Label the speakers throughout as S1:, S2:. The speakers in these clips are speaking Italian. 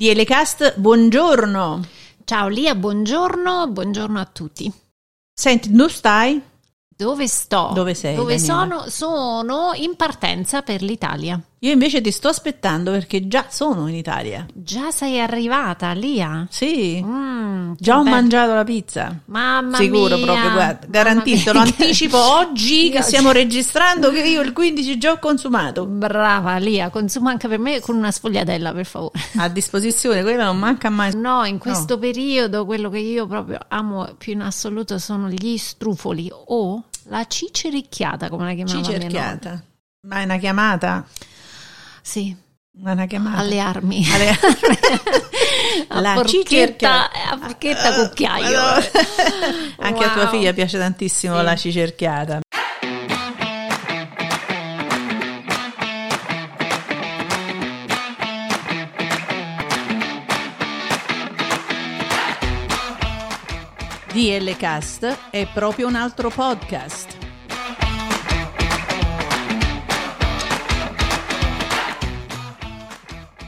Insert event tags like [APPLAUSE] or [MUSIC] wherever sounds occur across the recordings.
S1: Di Elecast, buongiorno.
S2: Ciao Lia, buongiorno, buongiorno a tutti.
S1: Senti, dove stai?
S2: Dove sto?
S1: Dove sei,
S2: Dove
S1: Daniela?
S2: sono? Sono in partenza per l'Italia.
S1: Io invece ti sto aspettando perché già sono in Italia.
S2: Già sei arrivata, Lia?
S1: Sì,
S2: Mm,
S1: già ho
S2: bello.
S1: mangiato la pizza.
S2: Mamma
S1: Sicuro
S2: mia.
S1: proprio, guarda, garantito. Lo anticipo oggi che stiamo registrando che io il 15 già ho consumato.
S2: Brava Lia, consuma anche per me con una sfogliatella, per favore.
S1: A disposizione, quella non manca mai.
S2: No, in questo periodo quello che io proprio amo più in assoluto sono gli strufoli o la cicericchiata, come la chiamava
S1: Ci
S2: mia nonna.
S1: cerchiata. Ma è una chiamata?
S2: Sì,
S1: una chiamata?
S2: alle armi.
S1: Alle- [LAUGHS]
S2: a
S1: La cicerchiata.
S2: a forchetta cucchiaio.
S1: Madonna. [LAUGHS] Anche a tua
S2: Wow.
S1: figlia piace tantissimo
S2: Sì.
S1: la cicerchiata. DL Cast è proprio un altro podcast.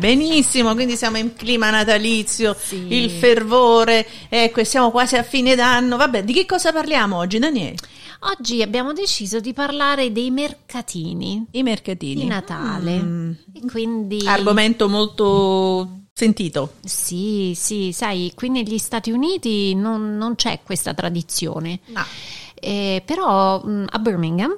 S1: Benissimo, quindi siamo in clima natalizio,
S2: Sì.
S1: il fervore, ecco, siamo quasi a fine d'anno. Vabbè, di che cosa parliamo oggi, Daniele?
S2: Oggi abbiamo deciso di parlare dei mercatini
S1: I mercatini.
S2: di Natale.
S1: Mm.
S2: E quindi
S1: Argomento molto sentito.
S2: Sì, sì, sai, qui negli Stati Uniti non, non c'è questa tradizione,
S1: No.
S2: Eh, però mh, a Birmingham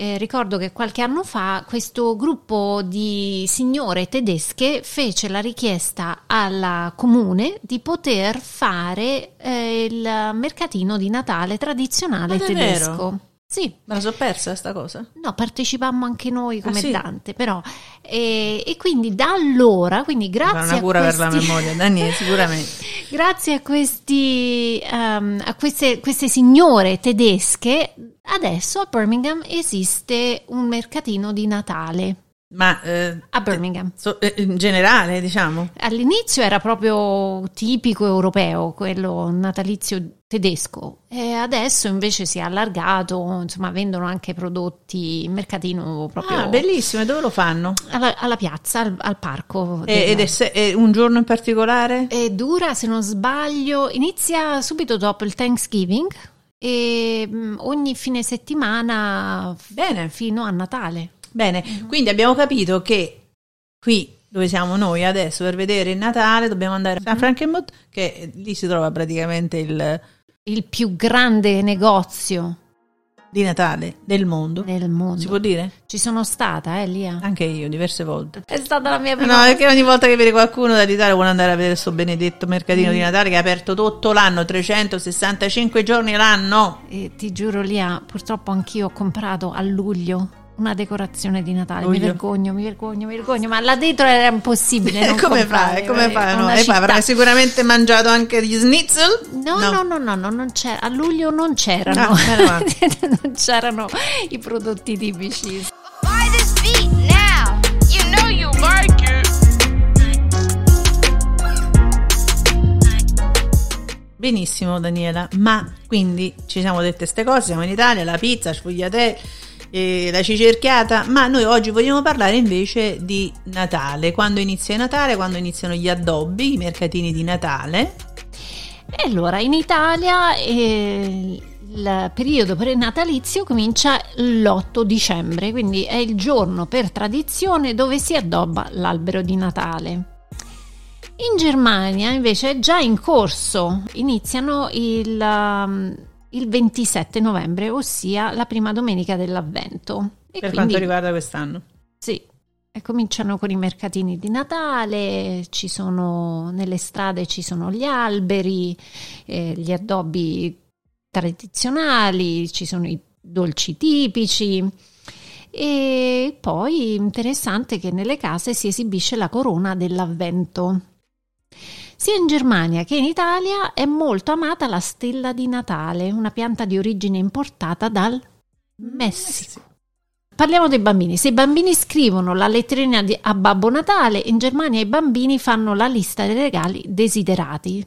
S2: eh, ricordo che qualche anno fa questo gruppo di signore tedesche fece la richiesta al comune di poter fare eh, il mercatino di Natale tradizionale
S1: Ma davvero?
S2: Sì,
S1: Me la so persa sta cosa?
S2: No, partecipammo anche noi come
S1: Ah, sì?
S2: Dante, però. E, e quindi da allora, quindi grazie
S1: una
S2: a
S1: cura per
S2: questi,
S1: la memoria, Daniele, [LAUGHS] sicuramente.
S2: grazie a questi, ehm, a queste, queste signore tedesche, adesso a Birmingham esiste un mercatino di Natale.
S1: Ma eh,
S2: A Birmingham.
S1: so- eh, in generale, diciamo.
S2: All'inizio era proprio tipico europeo, quello natalizio tedesco, e adesso invece si è allargato, insomma, vendono anche prodotti in mercatino proprio
S1: Ah, bellissimo, e dove lo fanno?
S2: alla, alla piazza, al, al parco.
S1: E-
S2: del-
S1: ed è, è un giorno in particolare?
S2: E dura, se non sbaglio, inizia subito dopo il Thanksgiving e mm, ogni fine settimana
S1: Bene.
S2: fino a Natale.
S1: Bene, quindi abbiamo capito che qui dove siamo noi adesso per vedere il Natale dobbiamo andare a Frankenmuth, che lì si trova praticamente il
S2: Il più grande negozio
S1: di Natale del mondo.
S2: nel mondo.
S1: Si può dire?
S2: Ci sono stata, eh, Lia?
S1: Anche io, diverse volte.
S2: È stata la mia
S1: No,
S2: prima
S1: perché ogni volta che vede qualcuno dall'Italia vuole andare a vedere questo benedetto mercatino di Natale che è aperto tutto l'anno, 365 giorni l'anno.
S2: E ti giuro, Lia, purtroppo anch'io ho comprato a luglio una decorazione di Natale. Mi vergogno, mi vergogno, mi vergogno, ma là dentro era impossibile. [LAUGHS] non
S1: come
S2: comprare,
S1: fai? Come fai? No, e poi avrai sicuramente mangiato anche gli schnitzel?
S2: No, no, no, no, no, non c'era. A luglio non c'erano.
S1: Ah, [LAUGHS]
S2: non c'erano i prodotti tipici.
S3: Buy this beat now. You know you like it.
S1: Benissimo Daniela, ma quindi ci siamo dette queste cose, siamo in Italia, la pizza, sfogliatelle, eh, la cicerchiata, ma noi oggi vogliamo parlare invece di Natale, quando inizia Natale, quando iniziano gli addobbi, i mercatini di Natale.
S2: E allora in Italia eh, il periodo prenatalizio comincia l'8 dicembre, quindi è il giorno per tradizione dove si addobba l'albero di Natale. In Germania invece è già in corso, iniziano il, um, il 27 novembre, ossia la prima domenica dell'Avvento. E
S1: per
S2: quindi-
S1: quanto riguarda quest'anno.
S2: Sì, e cominciano con i mercatini di Natale, ci sono nelle strade ci sono gli alberi, eh, gli addobbi tradizionali, ci sono i dolci tipici. E poi interessante che nelle case si esibisce la corona dell'avvento. Sia in Germania che in Italia è molto amata la stella di Natale, una pianta di origine importata dal Messico. Parliamo dei bambini. Se i bambini scrivono la letterina di- a Babbo Natale, in Germania i bambini fanno la lista dei regali desiderati,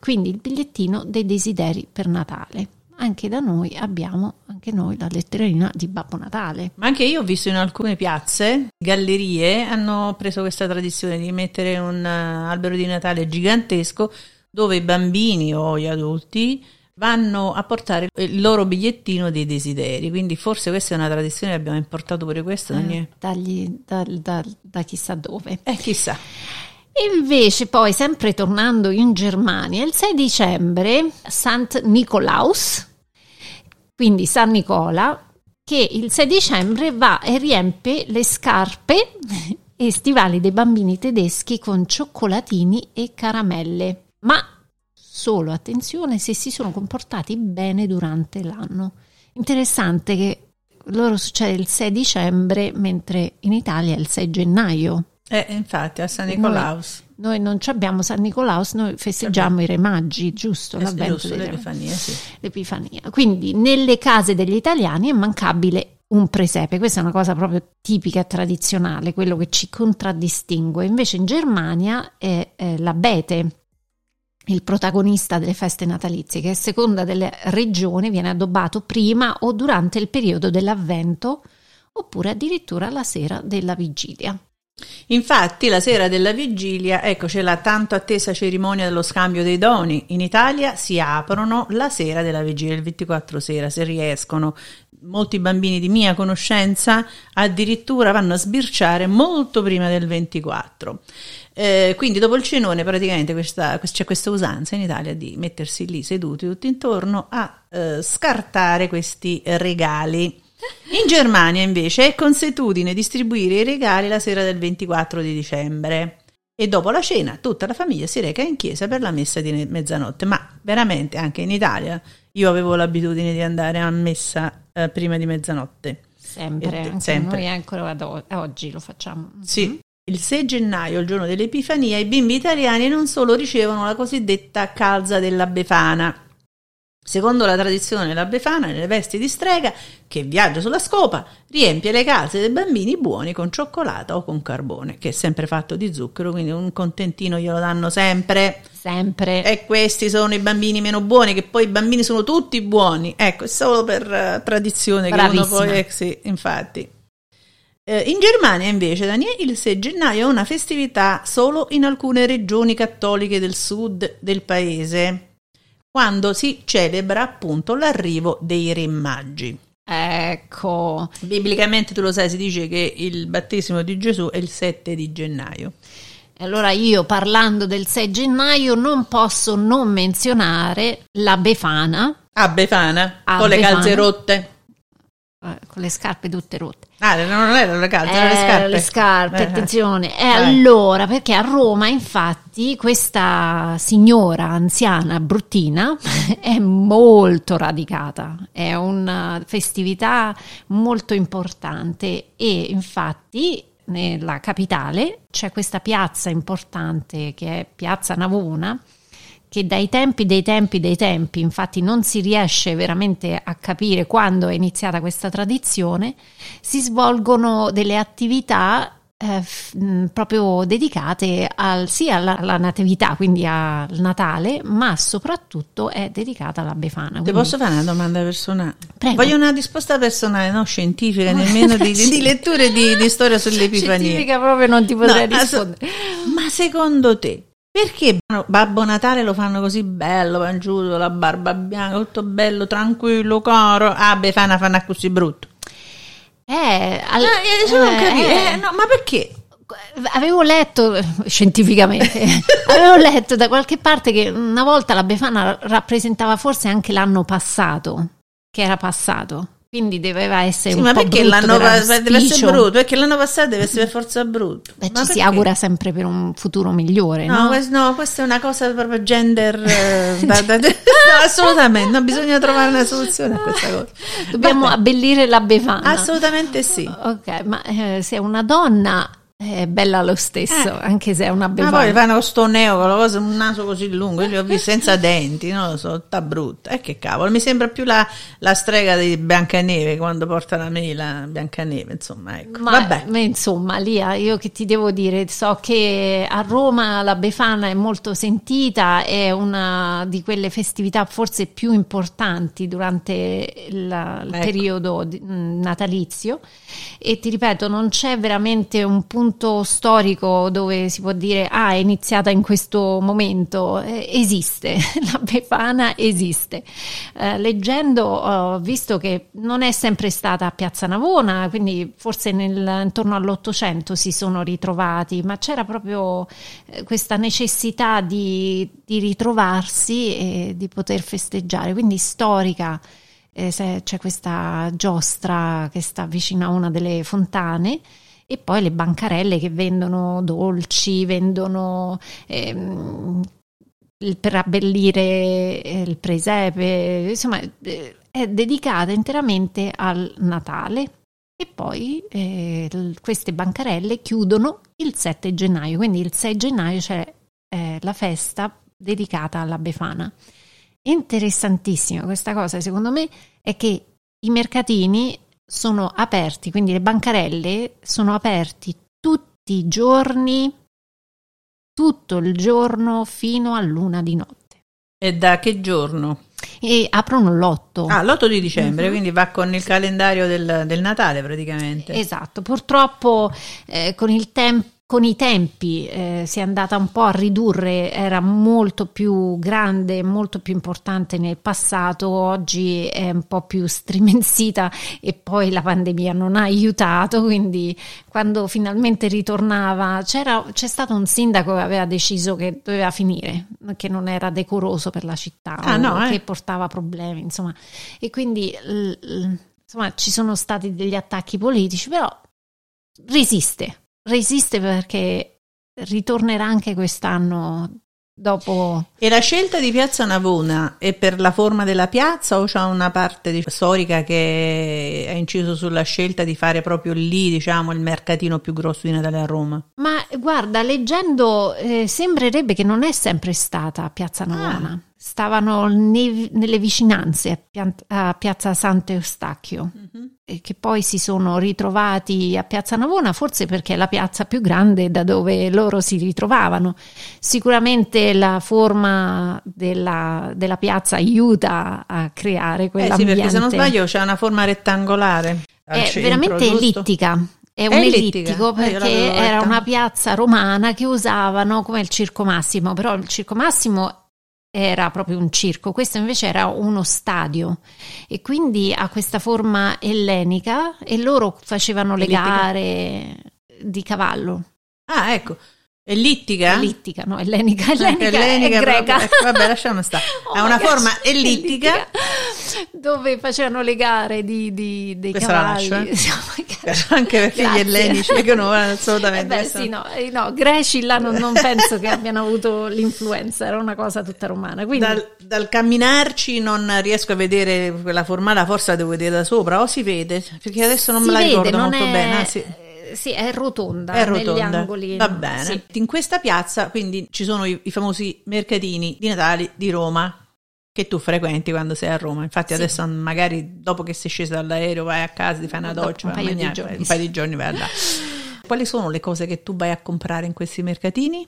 S2: quindi il bigliettino dei desideri per Natale. Anche da noi abbiamo anche noi la letterina di Babbo Natale.
S1: Ma anche io ho visto in alcune piazze, gallerie, hanno preso questa tradizione di mettere un eh, albero di Natale gigantesco dove i bambini o gli adulti vanno a portare il loro bigliettino dei desideri. Quindi forse questa è una tradizione, abbiamo importato pure questo, Daniele.
S2: Dagli- da, da- da chissà dove.
S1: Eh, chissà.
S2: Invece poi, sempre tornando in Germania, il 6 dicembre, Sant Nikolaus, quindi San Nicola, che il 6 dicembre va e riempie le scarpe [LAUGHS] e stivali dei bambini tedeschi con cioccolatini e caramelle. Ma solo, attenzione, se si sono comportati bene durante l'anno. Interessante che loro succede il 6 dicembre, mentre in Italia è il 6 gennaio.
S1: Eh, infatti, a San
S2: Noi-
S1: Nicolaus.
S2: Noi non ci abbiamo San Nicolaus, noi festeggiamo i Re Magi, giusto?
S1: Eh,
S2: L'avvento
S1: giusto, l'Epifania, sì.
S2: l'Epifania. Quindi nelle case degli italiani è mancabile un presepe, questa è una cosa proprio tipica e tradizionale, quello che ci contraddistingue. Invece in Germania è eh, l'abete il protagonista delle feste natalizie, che a seconda delle regioni viene addobbato prima o durante il periodo dell'avvento oppure addirittura la sera della vigilia.
S1: Infatti, la sera della vigilia, ecco, c'è la tanto attesa cerimonia dello scambio dei doni. In Italia si aprono la sera della vigilia, il 24 sera, se riescono. Molti bambini di mia conoscenza addirittura vanno a sbirciare molto prima del 24. Eh, quindi dopo il cenone praticamente questa- c'è questa usanza in Italia di mettersi lì seduti tutti intorno a eh, scartare questi regali. In Germania invece è consuetudine distribuire i regali la sera del 24 di dicembre e dopo la cena tutta la famiglia si reca in chiesa per la messa di mezzanotte, ma veramente anche in Italia io avevo l'abitudine di andare a messa eh, prima di mezzanotte.
S2: Sempre, anche
S1: sempre.
S2: noi ancora ad o- oggi lo facciamo.
S1: Sì. Il 6 gennaio, il giorno dell'Epifania, i bimbi italiani non solo ricevono la cosiddetta calza della Befana. Secondo la tradizione, la Befana, nelle vesti di strega, che viaggia sulla scopa, riempie le calze dei bambini buoni con cioccolata o con carbone, che è sempre fatto di zucchero, quindi un contentino glielo danno sempre.
S2: Sempre.
S1: E questi sono i bambini meno buoni, che poi i bambini sono tutti buoni. Ecco, è solo per eh, tradizione che uno
S2: Bravissima.
S1: poi... eh, sì, infatti. Eh, in Germania invece, Daniele, il 6 gennaio è una festività solo in alcune regioni cattoliche del sud del paese, quando si celebra appunto l'arrivo dei re magi.
S2: Ecco,
S1: Biblicamente, tu lo sai, si dice che il battesimo di Gesù è il 7 di gennaio.
S2: E allora io parlando del 6 gennaio non posso non menzionare la Befana
S1: A Befana,
S2: A
S1: con le
S2: Befana.
S1: calze rotte.
S2: Eh, con le scarpe tutte rotte.
S1: Ah, non erano le calze, erano le
S2: Eh,
S1: scarpe.
S2: le scarpe,
S1: Eh,
S2: attenzione. E
S1: Vai.
S2: allora, perché a Roma, infatti, questa signora anziana bruttina [LAUGHS] è molto radicata, è una festività molto importante e infatti nella capitale c'è questa piazza importante che è Piazza Navona che dai tempi dei tempi dei tempi, infatti non si riesce veramente a capire quando è iniziata questa tradizione, si svolgono delle attività eh, f- proprio dedicate al, sia alla, alla natività, quindi al Natale, ma soprattutto è dedicata alla Befana.
S1: Ti
S2: quindi-
S1: posso fare una domanda personale?
S2: Prego.
S1: Voglio una risposta personale, non scientifica, [LAUGHS] nemmeno di, di, letture di, di storia sull'Epifania.
S2: Scientifica proprio non ti potrei
S1: No, ass-
S2: rispondere.
S1: Ma secondo te, perché Babbo Natale lo fanno così bello, panciuto, la barba bianca, tutto bello, tranquillo, coro? Ah, Befana fanno così brutto.
S2: Eh, al-
S1: No, non
S2: eh,
S1: capito.
S2: eh,
S1: Eh, no, ma perché?
S2: Avevo letto eh, scientificamente, [LAUGHS] avevo letto da qualche parte che una volta la Befana rappresentava forse anche l'anno passato, che era passato. Quindi doveva essere
S1: Sì,
S2: un
S1: ma
S2: po'
S1: perché
S2: brutto
S1: l'anno
S2: per
S1: passato deve essere brutto? Perché l'anno passato deve essere per forza brutto.
S2: Beh,
S1: Ma
S2: ci si
S1: perché?
S2: augura sempre per un futuro migliore,
S1: No,
S2: no?
S1: quest- no, questa è una cosa proprio gender. eh, [LAUGHS] da- da- no, assolutamente, no, bisogna trovare una soluzione a questa cosa.
S2: Dobbiamo
S1: Vabbè,
S2: abbellire la Befana.
S1: Assolutamente sì.
S2: Ok, ma eh, se una donna è bella lo stesso,
S1: Eh.
S2: anche se è una
S1: Ma
S2: Befana.
S1: poi fanno sto neo con la cosa, un naso così lungo, io li ho visti senza [LAUGHS] denti, non lo so, sta brutta. E che cavolo, mi sembra più la, la strega di Biancaneve quando porta la mela Biancaneve, insomma, ecco.
S2: Ma,
S1: Vabbè.
S2: ma insomma, Lia, io che ti devo dire, so che a Roma la Befana è molto sentita, è una di quelle festività forse più importanti durante il, il
S1: Ecco.
S2: periodo mh, natalizio e ti ripeto, non c'è veramente un punto storico dove si può dire ah è iniziata in questo momento, Eh, esiste, [LAUGHS] la Befana esiste. Eh, leggendo ho visto che non è sempre stata a Piazza Navona, quindi forse nel- intorno all'Ottocento si sono ritrovati, ma c'era proprio eh, questa necessità di, di ritrovarsi e di poter festeggiare, quindi storica. eh, c'è questa giostra che sta vicino a una delle fontane e poi le bancarelle che vendono dolci, vendono ehm, per abbellire eh, il presepe, insomma eh, è dedicata interamente al Natale e poi eh, queste bancarelle chiudono il 7 gennaio, quindi il 6 gennaio c'è eh, la festa dedicata alla Befana. Interessantissima questa cosa, secondo me, è che i mercatini sono aperti, quindi le bancarelle sono aperti tutti i giorni, tutto il giorno fino a luna di notte.
S1: E da che giorno?
S2: E aprono l'8.
S1: Ah, l'8 di dicembre,
S2: Mhm.
S1: quindi va con il calendario del, del Natale praticamente.
S2: Esatto, purtroppo eh, con, il tem- con i tempi eh, si è andata un po' a ridurre, era molto più grande, molto più importante nel passato, oggi è un po' più strimensita e poi la pandemia non ha aiutato, quindi quando finalmente ritornava c'era, c'è stato un sindaco che aveva deciso che doveva finire, che non era decoroso per la città,
S1: Ah, no, eh.
S2: che portava problemi, insomma, e quindi l- l- insomma ci sono stati degli attacchi politici, però resiste, resiste perché ritornerà anche quest'anno dopo
S1: E la scelta di Piazza Navona è per la forma della piazza o c'è una parte di- storica che ha inciso sulla scelta di fare proprio lì, diciamo, il mercatino più grosso di Natale a Roma?
S2: Ma guarda, leggendo eh, sembrerebbe che non è sempre stata Piazza Navona.
S1: Ah.
S2: Stavano nei- nelle vicinanze a, Piazza Sant'Eustachio, e che poi si sono ritrovati a Piazza Navona, forse perché è la piazza più grande da dove loro si ritrovavano. Sicuramente la forma della, della piazza aiuta a creare
S1: Eh
S2: quell'ambiente.
S1: sì, perché se non sbaglio c'è una forma rettangolare.
S2: È
S1: centro,
S2: veramente
S1: giusto?
S2: ellittica. È un
S1: È
S2: ellittico
S1: Eh,
S2: perché era una piazza romana che usavano come il Circo Massimo, però il Circo Massimo era proprio un circo, questo invece era uno stadio e quindi ha questa forma ellenica e loro facevano le gare di cavallo.
S1: Ah, ecco. Ellittica?
S2: Ellittica, no, ellenica, ellenica,
S1: ellenica,
S2: è greca.
S1: proprio. Ecco, vabbè, lasciamo stare. [LAUGHS]
S2: Oh
S1: Ha una
S2: gosh,
S1: forma ellittica.
S2: dove facevano le gare di, di- dei
S1: Questa la
S2: cavalli.
S1: lascio,
S2: Oh my gosh.
S1: Anche perché
S2: Grazie.
S1: gli ellenici che non vanno
S2: Eh
S1: assolutamente.
S2: beh,
S1: questa-
S2: sì, no, eh, no, greci là non, non penso che abbiano avuto l'influenza, era una cosa tutta romana. Quindi
S1: Dal, dal camminarci non riesco a vedere quella formata, forse la devo vedere da sopra, o si vede, perché adesso non
S2: si
S1: me la ricordo molto
S2: è,
S1: bene. ah, sì.
S2: Sì, è rotonda,
S1: È
S2: negli
S1: rotonda,
S2: angoli.
S1: va bene.
S2: Sì.
S1: In questa piazza quindi ci sono i, i famosi mercatini di Natale di Roma che tu frequenti quando sei a Roma. Infatti
S2: Sì.
S1: adesso magari dopo che sei scesa dall'aereo vai a casa, ti fai una doccia,
S2: un
S1: a
S2: paio di
S1: mangiare,
S2: giorni,
S1: un
S2: sì.
S1: paio di giorni vai là. [LAUGHS] Quali sono le cose che tu vai a comprare in questi mercatini?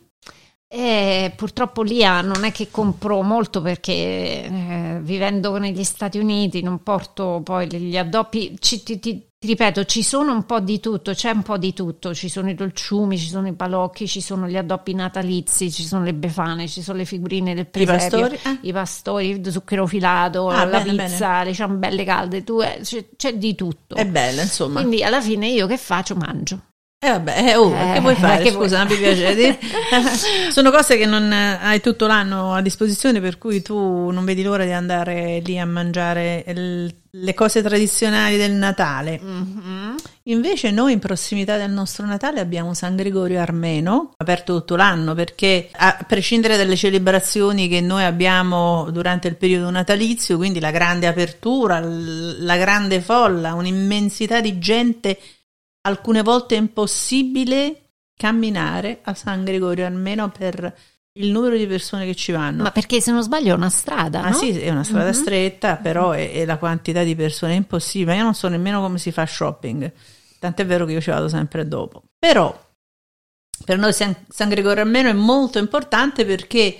S2: Eh, purtroppo lì ah, non è che compro molto perché eh, vivendo negli Stati Uniti non porto poi gli addobbi, ci- ti, ti- ti ripeto, ci sono un po' di tutto, c'è un po' di tutto, ci sono i dolciumi, ci sono i balocchi, ci sono gli addobbi natalizi, ci sono le befane, ci sono le figurine del
S1: I
S2: presepio,
S1: pastori? Eh.
S2: i pastori, il zucchero filato,
S1: Ah,
S2: la
S1: bene,
S2: pizza, le ciambelle calde, tu, eh, c'è, c'è di tutto.
S1: È bella, insomma.
S2: Quindi alla fine io che faccio? Mangio.
S1: Eh vabbè, eh, oh,
S2: Eh,
S1: che vuoi fare?
S2: che
S1: Scusa,
S2: vuoi
S1: mi piace dire. [LAUGHS] Sono cose che non eh, hai tutto l'anno a disposizione, per cui tu non vedi l'ora di andare lì a mangiare il- le cose tradizionali del Natale.
S2: Mhm.
S1: Invece noi in prossimità del nostro Natale abbiamo San Gregorio Armeno, aperto tutto l'anno, perché a prescindere dalle celebrazioni che noi abbiamo durante il periodo natalizio, quindi la grande apertura, la grande folla, un'immensità di gente, alcune volte è impossibile camminare a San Gregorio Armeno per il numero di persone che ci vanno.
S2: Ma perché se non sbaglio è una strada,
S1: Ah
S2: no?
S1: sì, è una strada
S2: Mhm.
S1: stretta, però è, è la quantità di persone è impossibile. Io non so nemmeno come si fa shopping, tant'è vero che io ci vado sempre dopo. Però per noi San, San Gregorio Armeno è molto importante perché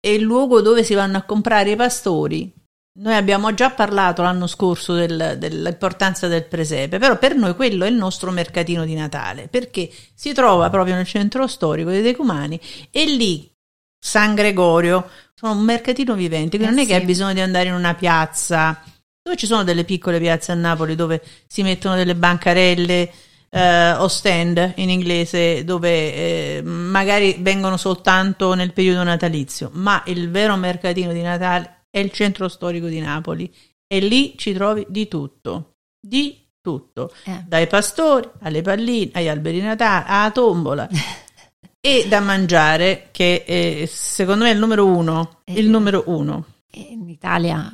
S1: è il luogo dove si vanno a comprare i pastori. Noi abbiamo già parlato l'anno scorso del- dell'importanza del presepe, però per noi quello è il nostro mercatino di Natale, perché si trova proprio nel centro storico dei Decumani e lì San Gregorio sono un mercatino vivente, quindi
S2: Eh
S1: non è che
S2: sì.
S1: hai bisogno di andare in una piazza dove ci sono delle piccole piazze a Napoli dove si mettono delle bancarelle eh, o stand in inglese dove eh, magari vengono soltanto nel periodo natalizio, ma il vero mercatino di Natale è il centro storico di Napoli e lì ci trovi di tutto, di tutto,
S2: Eh.
S1: dai pastori alle palline, agli alberi di Natale, alla tombola [LAUGHS] e da mangiare che è, secondo me è il numero uno,
S2: Eh.
S1: il numero uno.
S2: In Italia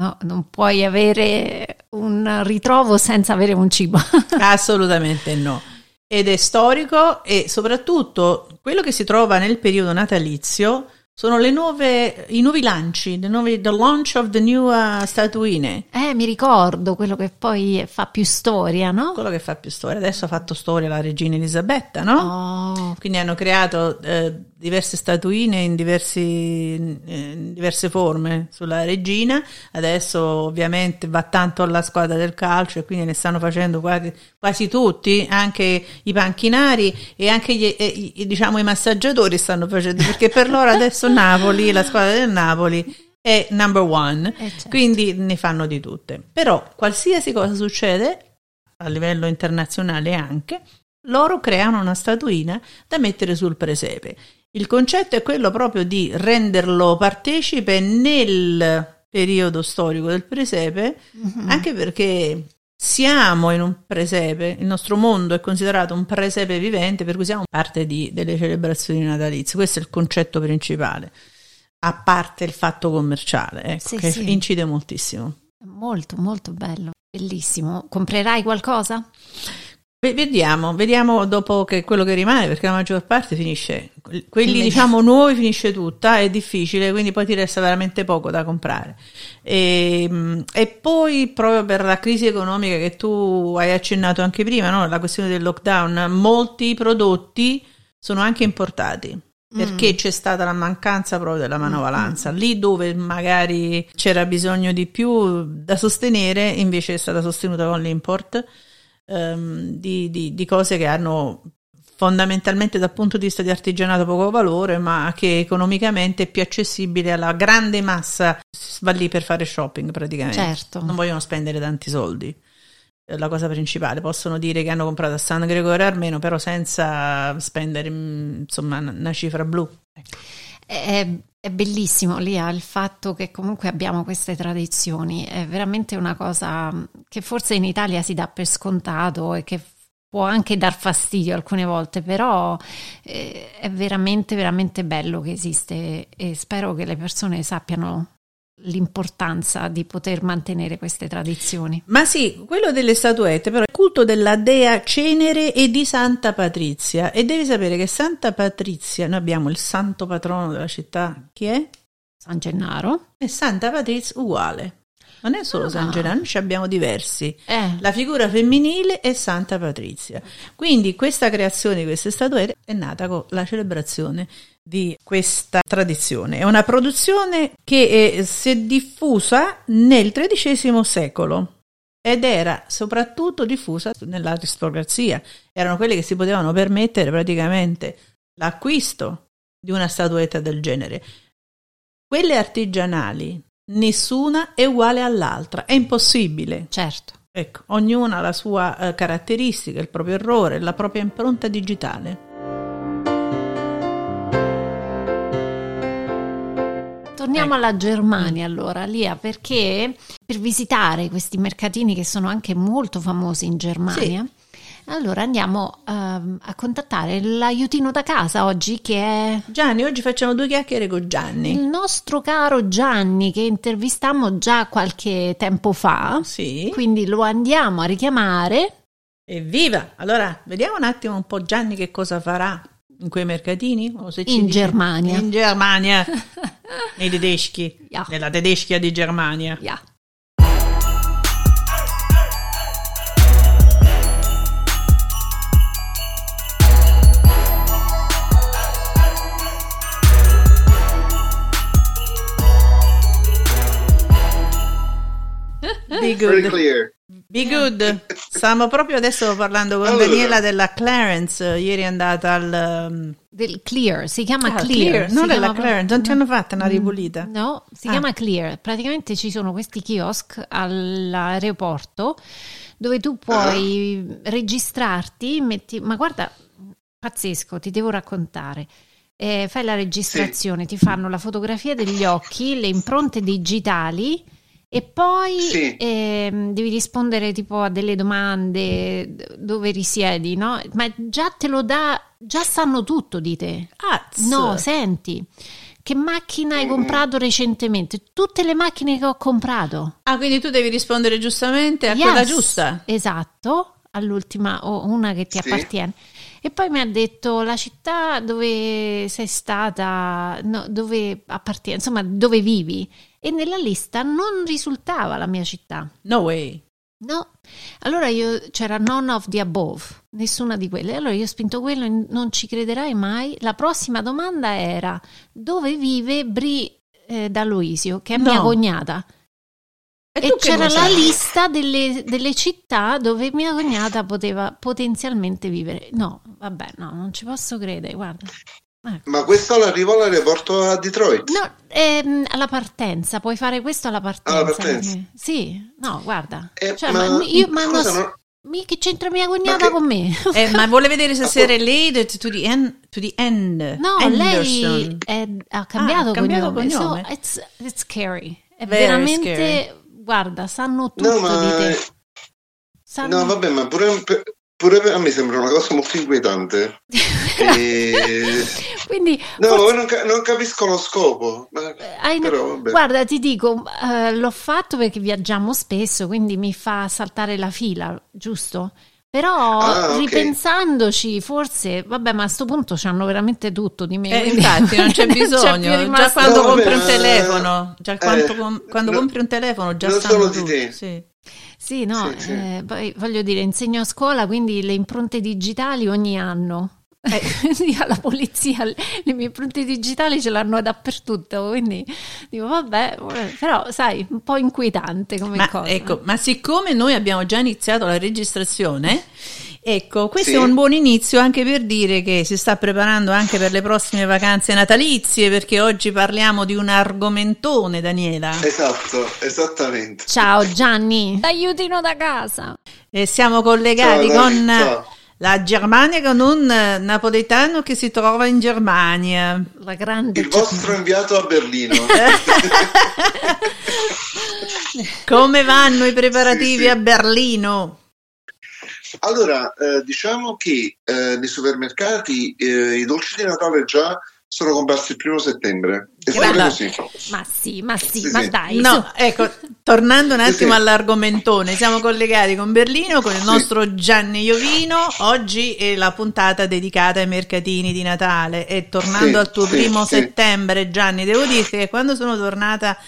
S2: no, non puoi avere un ritrovo senza avere un cibo. [LAUGHS]
S1: Assolutamente no. Ed è storico e soprattutto quello che si trova nel periodo natalizio sono le nuove, i nuovi lanci, nuovi, the launch of the new uh, statuine.
S2: Eh, mi ricordo quello che poi fa più storia, no?
S1: Quello che fa più storia. Adesso ha fatto storia la regina Elisabetta, no?
S2: Oh,
S1: Quindi hanno creato eh, diverse statuine in, diversi, in diverse forme sulla regina. Adesso ovviamente va tanto alla squadra del calcio e quindi ne stanno facendo quasi, quasi tutti, anche i panchinari e anche gli, eh, i- diciamo, i massaggiatori stanno facendo, perché per loro adesso Napoli, la squadra del Napoli è number one,
S2: eh, certo.
S1: quindi ne fanno di tutte. Però qualsiasi cosa succede a livello internazionale anche, loro creano una statuina da mettere sul presepe. Il concetto è quello proprio di renderlo partecipe nel periodo storico del presepe,
S2: Mhm.
S1: anche perché siamo in un presepe, il nostro mondo è considerato un presepe vivente, per cui siamo parte di- delle celebrazioni natalizie. Questo è il concetto principale, a parte il fatto commerciale, ecco,
S2: Sì,
S1: che
S2: sì.
S1: incide moltissimo.
S2: Molto, molto bello. Bellissimo. Comprerai qualcosa?
S1: Ve- Vediamo, vediamo dopo che quello che rimane, perché la maggior parte finisce, quelli diciamo [LAUGHS] nuovi finisce tutta, è difficile, quindi poi ti resta veramente poco da comprare. E, mh, e poi proprio per la crisi economica che tu hai accennato anche prima, no? la questione del lockdown, molti prodotti sono anche importati. Perché c'è stata la mancanza proprio della manovalanza, lì dove magari c'era bisogno di più da sostenere, invece è stata sostenuta con l'import ehm, di, di- di cose che hanno fondamentalmente dal punto di vista di artigianato poco valore, ma che economicamente è più accessibile alla grande massa, va lì per fare shopping praticamente.
S2: Certo.
S1: Non vogliono spendere tanti soldi. È La cosa principale, possono dire che hanno comprato a San Gregorio Armeno, però senza spendere mm, insomma una cifra blu.
S2: È, è bellissimo Lia il fatto che comunque abbiamo queste tradizioni, è veramente una cosa che forse in Italia si dà per scontato e che può anche dar fastidio alcune volte, però eh, è veramente veramente bello che esiste e spero che le persone sappiano l'importanza di poter mantenere queste tradizioni.
S1: Ma sì, quello delle statuette, però è il culto della dea Cenere e di Santa Patrizia. E devi sapere che Santa Patrizia, noi abbiamo il santo patrono della città, chi è?
S2: San Gennaro?
S1: E Santa Patrizia uguale. Non è solo San
S2: Ah.
S1: Gennaro, noi ci abbiamo diversi.
S2: Eh,
S1: La figura femminile è Santa Patrizia. Quindi questa creazione di queste statuette è nata con la celebrazione di questa tradizione. È una produzione che eh, si è diffusa nel XIII secolo ed era soprattutto diffusa nell'aristocrazia. Erano quelle che si potevano permettere praticamente l'acquisto di una statuetta del genere. Quelle artigianali, nessuna è uguale all'altra, è impossibile.
S2: certo.
S1: Ecco, ognuna ha la sua eh, caratteristica, il proprio errore, la propria impronta digitale.
S2: Torniamo
S1: Ecco.
S2: alla Germania allora, Lia, perché per visitare questi mercatini che sono anche molto famosi in Germania, allora andiamo ehm, a contattare l'aiutino da casa oggi che è
S1: Gianni, oggi facciamo due chiacchiere con Gianni.
S2: il nostro caro Gianni che intervistammo già qualche tempo fa,
S1: Sì.
S2: quindi lo andiamo a richiamare.
S1: Evviva! Allora, vediamo un attimo un po' Gianni che cosa farà in quei mercatini. O se ci
S2: In Germania.
S1: In Germania. [LAUGHS] Nei tedeschi.
S2: Ja.
S1: Nella tedeschia di Germania.
S2: Ja.
S1: Be good.
S4: clear.
S1: Be good. Stavamo proprio adesso parlando con
S4: Allora.
S1: Daniela della Clarence. Ieri è andata al... um,
S2: Del Clear, si chiama
S1: ah,
S2: Clear. si
S1: Non è la
S2: chiama proprio-
S1: Clarence, non ti hanno fatta una ripulita?
S2: No, si
S1: Ah.
S2: chiama Clear. Praticamente ci sono questi kiosk all'aeroporto dove tu puoi registrarti, metti, ma guarda, pazzesco, ti devo raccontare. Eh, fai la registrazione, ti fanno la fotografia degli occhi, le impronte digitali e poi
S4: Sì.
S2: ehm, devi rispondere tipo a delle domande dove risiedi, no? Ma già te lo dà, già sanno tutto di te.
S1: Az.
S2: No, senti, che macchina hai comprato recentemente? Tutte le macchine che ho comprato.
S1: Ah, quindi tu devi rispondere giustamente a
S2: Yes,
S1: quella giusta?
S2: Esatto, all'ultima o una che ti
S4: Sì.
S2: appartiene. E poi mi ha detto la città dove sei stata, no, dove appartiene, insomma, dove vivi. E nella lista non risultava la mia città.
S1: No way.
S2: No, allora io c'era none of the above, nessuna di quelle. Allora io ho spinto quello, non ci crederai mai. La prossima domanda era dove vive Bri eh, D'Aloisio, che è
S1: No.
S2: mia cognata.
S1: E,
S2: E, c'era la lista delle, delle città dove mia cognata poteva potenzialmente vivere. No, vabbè, no, non ci posso credere, guarda. Eh.
S4: Ma questo l'arrivo all'aeroporto a Detroit.
S2: No, ehm, alla partenza, puoi fare questo alla partenza.
S4: Alla partenza?
S2: Sì, no, guarda.
S4: Eh,
S2: Cioè,
S4: ma-
S2: ma, io, ma
S4: scusa,
S2: non-
S4: no-
S2: mi- che c'entra mia cognata
S4: che-
S2: con me?
S1: Eh, ma vuole vedere [LAUGHS] se sei related to the end. To the end.
S2: No,
S1: Anderson.
S2: lei è- ha cambiato,
S1: Ah, ha cambiato
S2: cognome.
S1: cognome.
S2: So, it's, it's scary. È
S1: Very
S2: veramente,
S1: scary.
S2: guarda, sanno tutto
S4: No, ma,
S2: di te. Sanno...
S4: no, vabbè, ma pure, pure a me sembra una cosa molto inquietante. [LAUGHS] E-
S2: Quindi,
S4: No,
S2: forse-
S4: non, ca- non capisco lo scopo. ma-
S2: hai-
S4: però,
S2: guarda, ti dico, eh, l'ho fatto perché viaggiamo spesso, quindi mi fa saltare la fila, giusto? Però
S4: Ah, ok.
S2: ripensandoci, forse, vabbè, ma a sto punto c'hanno veramente tutto di me.
S1: Eh, infatti non c'è [LAUGHS] bisogno, già
S2: rimasto-
S1: quando
S4: No, vabbè,
S1: compri un telefono, già
S4: eh,
S1: quando, quando
S4: no-
S1: compri un telefono già
S4: non
S1: sanno
S4: solo di
S1: tutto,
S4: te.
S1: sì.
S2: Sì, no,
S4: Sì, sì.
S2: eh, poi voglio dire, insegno a scuola, quindi le impronte digitali ogni anno. Eh, [LAUGHS] quindi alla polizia le le mie impronte digitali ce l'hanno dappertutto, quindi dico vabbè, eh, però sai, un po' inquietante come
S1: Ma,
S2: cosa.
S1: ecco, ma siccome noi abbiamo già iniziato la registrazione, ecco, questo
S4: Sì.
S1: è un buon inizio anche per dire che si sta preparando anche per le prossime vacanze natalizie, perché oggi parliamo di un argomentone, Daniela.
S4: Esatto, esattamente.
S2: Ciao Gianni, aiutino da casa.
S1: E siamo collegati
S4: Ciao,
S1: con
S4: ciao.
S1: la Germania, con un napoletano che si trova in Germania.
S2: La grande
S4: Il vostro inviato a Berlino. [LAUGHS] [LAUGHS]
S1: Come vanno i preparativi
S4: Sì, sì.
S1: a Berlino?
S4: Allora, eh, diciamo che eh, nei supermercati eh, i dolci di Natale già sono comparsi il primo settembre. È sempre così.
S2: Ma sì, ma sì,
S4: Sì,
S2: ma
S4: sì.
S2: dai.
S1: No,
S2: su.
S1: ecco, tornando un attimo
S4: sì.
S1: all'argomentone, siamo collegati con Berlino, con il
S4: Sì.
S1: nostro Gianni Iovino. Oggi è la puntata dedicata ai mercatini di Natale e tornando
S4: Sì,
S1: al tuo
S4: sì,
S1: primo
S4: sì.
S1: settembre, Gianni, devo dirti che quando sono tornata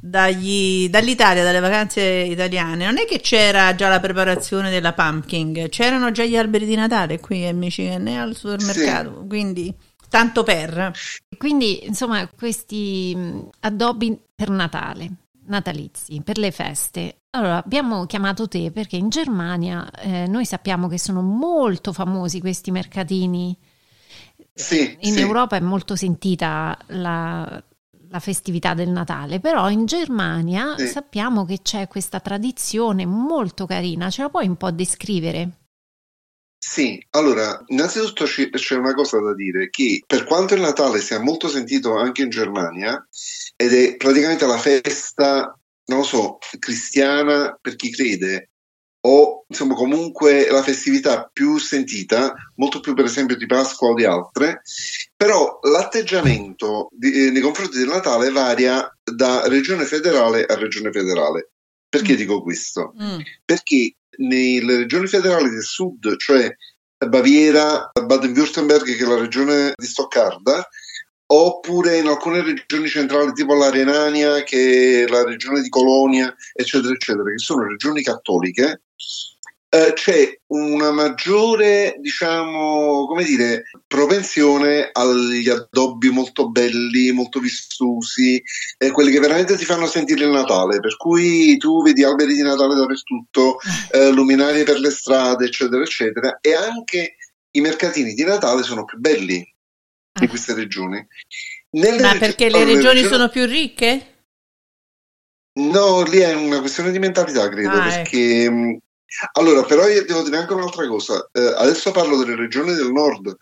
S1: dagli- dall'Italia, dalle vacanze italiane, non è che c'era già la preparazione della pumpkin, c'erano già gli alberi di Natale qui a Michigan e al supermercato, quindi tanto per.
S2: Quindi, insomma, questi mh, addobbi per Natale, natalizi, per le feste. Allora, abbiamo chiamato te perché in Germania eh, noi sappiamo che sono molto famosi questi mercatini.
S4: Sì,
S2: In
S4: sì.
S2: Europa è molto sentita la, la festività del Natale, però in Germania
S4: Sì.
S2: sappiamo che c'è questa tradizione molto carina, ce la puoi un po' descrivere?
S4: Sì, allora, innanzitutto c'è una cosa da dire, che per quanto il Natale sia molto sentito anche in Germania, ed è praticamente la festa, non lo so, cristiana per chi crede, o insomma comunque la festività più sentita, molto più per esempio di Pasqua o di altre, però l'atteggiamento di- eh, nei confronti del Natale varia da regione federale a regione federale. Perché
S2: Mm.
S4: dico questo?
S1: Mm.
S4: perché nelle regioni federali del sud, cioè Baviera, Baden-Württemberg, che è la regione di Stoccarda, oppure in alcune regioni centrali tipo la Renania, che è la regione di Colonia, eccetera, eccetera, che sono regioni cattoliche, eh, c'è una maggiore, diciamo, come dire, propensione agli addobbi molto belli, molto vistosi, eh, quelli che veramente ti fanno sentire il Natale, per cui tu vedi alberi di Natale dappertutto, eh, luminarie per le strade, eccetera, eccetera, e anche i mercatini di Natale sono più belli in
S2: Ah.
S4: queste regioni. Nelle
S1: Ma perché le regioni sono più ricche?
S4: No, lì è una questione di mentalità, credo,
S1: Ah,
S4: perché mh, allora, però io devo dire anche un'altra cosa. Eh, adesso parlo delle regioni del nord,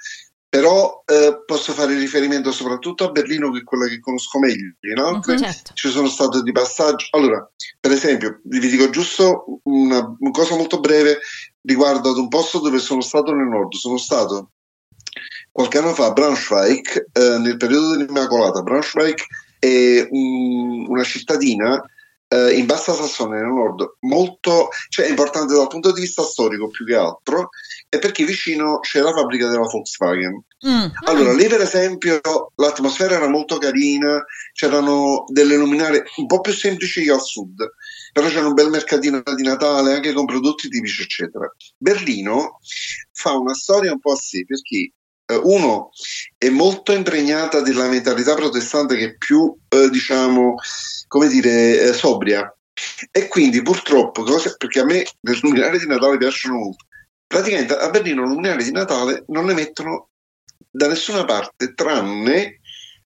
S4: però eh, posso fare riferimento soprattutto a Berlino, che è quella che conosco meglio. In altre
S2: Certo.
S4: ci sono stato di passaggio. Allora, per esempio, vi dico giusto una, una cosa molto breve riguardo ad un posto dove sono stato nel nord. Sono stato qualche anno fa a Braunschweig, eh, nel periodo dell'Immacolata. Braunschweig è mm, una cittadina eh, in Bassa Sassonia, nel nord, molto, cioè importante dal punto di vista storico più che altro, è perché vicino c'è la fabbrica della Volkswagen.
S1: Mm.
S4: Allora, lì per esempio l'atmosfera era molto carina, c'erano delle luminarie un po' più semplici che al sud, però c'era un bel mercatino di Natale anche con prodotti tipici, eccetera. Berlino fa una storia un po' a sé perché uno è molto impregnata della mentalità protestante che è più, eh, diciamo, come dire, eh, sobria. E quindi purtroppo, cosa- perché a me le luminarie di Natale piacciono molto, praticamente a Berlino le luminarie di Natale non le mettono da nessuna parte tranne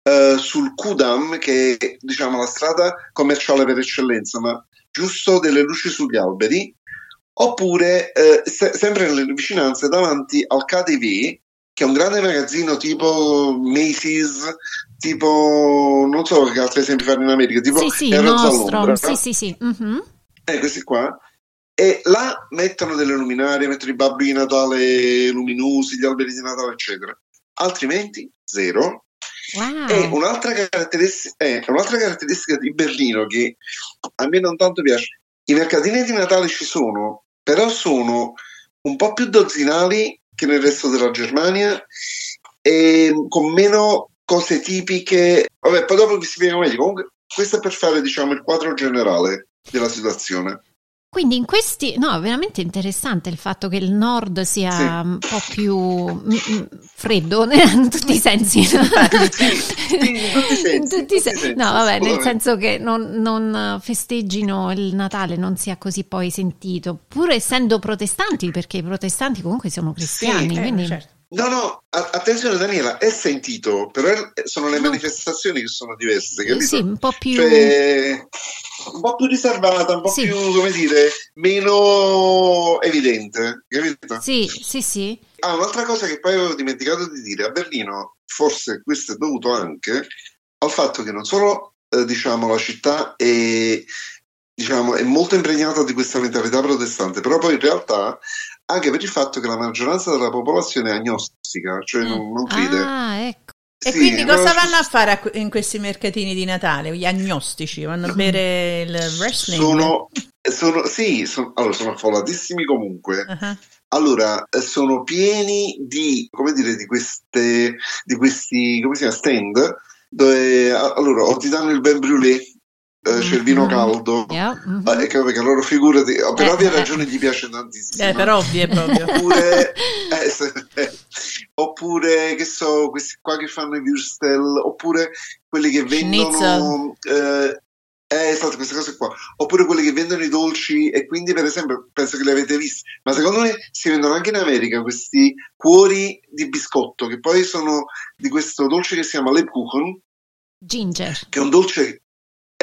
S4: eh, sul Kudam che è diciamo la strada commerciale per eccellenza ma giusto delle luci sugli alberi oppure eh, se- sempre nelle vicinanze davanti al KDV che è un grande magazzino tipo Macy's tipo non so che altri esempi fare in America tipo
S2: Sì, sì.
S4: Londra,
S2: Sì, sì, sì. mhm.
S4: eh, questi qua. E là mettono delle luminarie, mettono i babbi di Natale luminosi, gli alberi di Natale, eccetera. Altrimenti, zero.
S2: Wow.
S4: E un'altra caratteristica, eh, un'altra caratteristica di Berlino che a me non tanto piace, i mercatini di Natale ci sono, però sono un po' più dozzinali che nel resto della Germania e con meno cose tipiche. Vabbè, poi dopo vi spiego meglio. Comunque, questo è per fare, diciamo, il quadro generale della situazione.
S2: Quindi in questi, no, è veramente interessante il fatto che il nord sia
S4: Sì.
S2: un po' più mm, mm, freddo [LAUGHS] in tutti i sensi.
S4: sì, in tutti i sensi,
S2: no, vabbè, nel senso che non, non festeggino il Natale, non sia così poi sentito, pur essendo protestanti, perché i protestanti comunque sono cristiani,
S4: Sì,
S1: Eh,
S2: quindi
S1: certo.
S4: No, no, attenzione Daniela, è sentito, però sono le
S2: No.
S4: manifestazioni che sono diverse, capito?
S2: sì, un po' più...
S4: Cioè, un po' più riservata, un po'
S2: Sì.
S4: più, come dire, meno evidente, capito?
S2: Sì, sì, sì.
S4: Ah, un'altra cosa che poi avevo dimenticato di dire, a Berlino forse questo è dovuto anche al fatto che non solo, eh, diciamo, la città è, diciamo, è molto impregnata di questa mentalità protestante, però poi in realtà anche per il fatto che la maggioranza della popolazione è agnostica, cioè non, non crede.
S2: Ah, ecco.
S1: E
S4: Sì,
S1: quindi cosa vanno a fare in questi mercatini di Natale? Gli agnostici vanno a bere il wrestling?
S4: Sono, sono, sì, sono, allora, sono affollatissimi comunque.
S1: Ah,
S4: Allora, sono pieni di, come dire, di queste, di questi, come si chiama, stand, dove, allora, o ti danno il ben brûlé, eh, c'è il vino
S2: Mhm.
S4: caldo,
S2: Yeah, mhm.
S4: eh, che- perché loro figurati, oh, per
S2: Eh,
S4: ovvie
S2: eh.
S4: ragioni gli piace tantissimo.
S1: Eh, per ovvie proprio.
S4: Oppure, eh, se- eh, oppure, che so, questi qua che fanno i würstel, oppure quelli che vendono... Eh, eh, esatto, queste cose qua. Oppure quelli che vendono i dolci e quindi, per esempio, penso che li avete visti, ma secondo me si vendono anche in America questi cuori di biscotto, che poi sono di questo dolce che si chiama Lebkuchen,
S2: Ginger.
S4: che è un dolce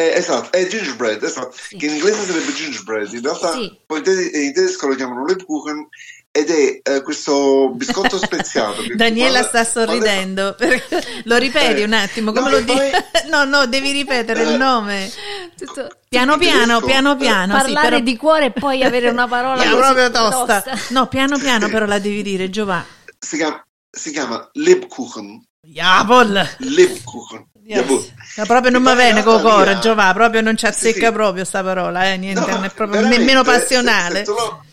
S4: eh, esatto, è gingerbread, esatto,
S2: Sì.
S4: che in inglese sarebbe gingerbread, in realtà
S2: Sì.
S4: poi in, tede- in tedesco lo chiamano Lebkuchen ed è eh, questo biscotto [LAUGHS] speziato. che
S1: Daniela
S4: quando-
S1: sta sorridendo. perché- [LAUGHS] Lo ripeti
S4: Eh,
S1: un attimo, come
S4: no,
S1: lo
S4: poi-
S1: dici? [LAUGHS] No, no, devi ripetere
S4: Eh.
S1: il nome.
S2: Tutto-
S1: Piano piano, piano
S4: eh,
S1: piano. sì,
S2: parlare
S1: però-
S2: di cuore e poi avere una parola
S1: È
S2: così
S1: proprio tosta. No, piano piano però la devi dire, Giovanni.
S4: si chiama, si chiama Lebkuchen.
S1: Jawohl.
S4: Lebkuchen. Jawohl.
S1: Ma proprio non mi viene con
S4: via-
S1: Giovanni, proprio non ci azzecca
S4: sì.
S1: proprio sta parola, eh, niente,
S4: No,
S1: non è proprio nemmeno
S4: se-
S1: passionale.
S4: lo-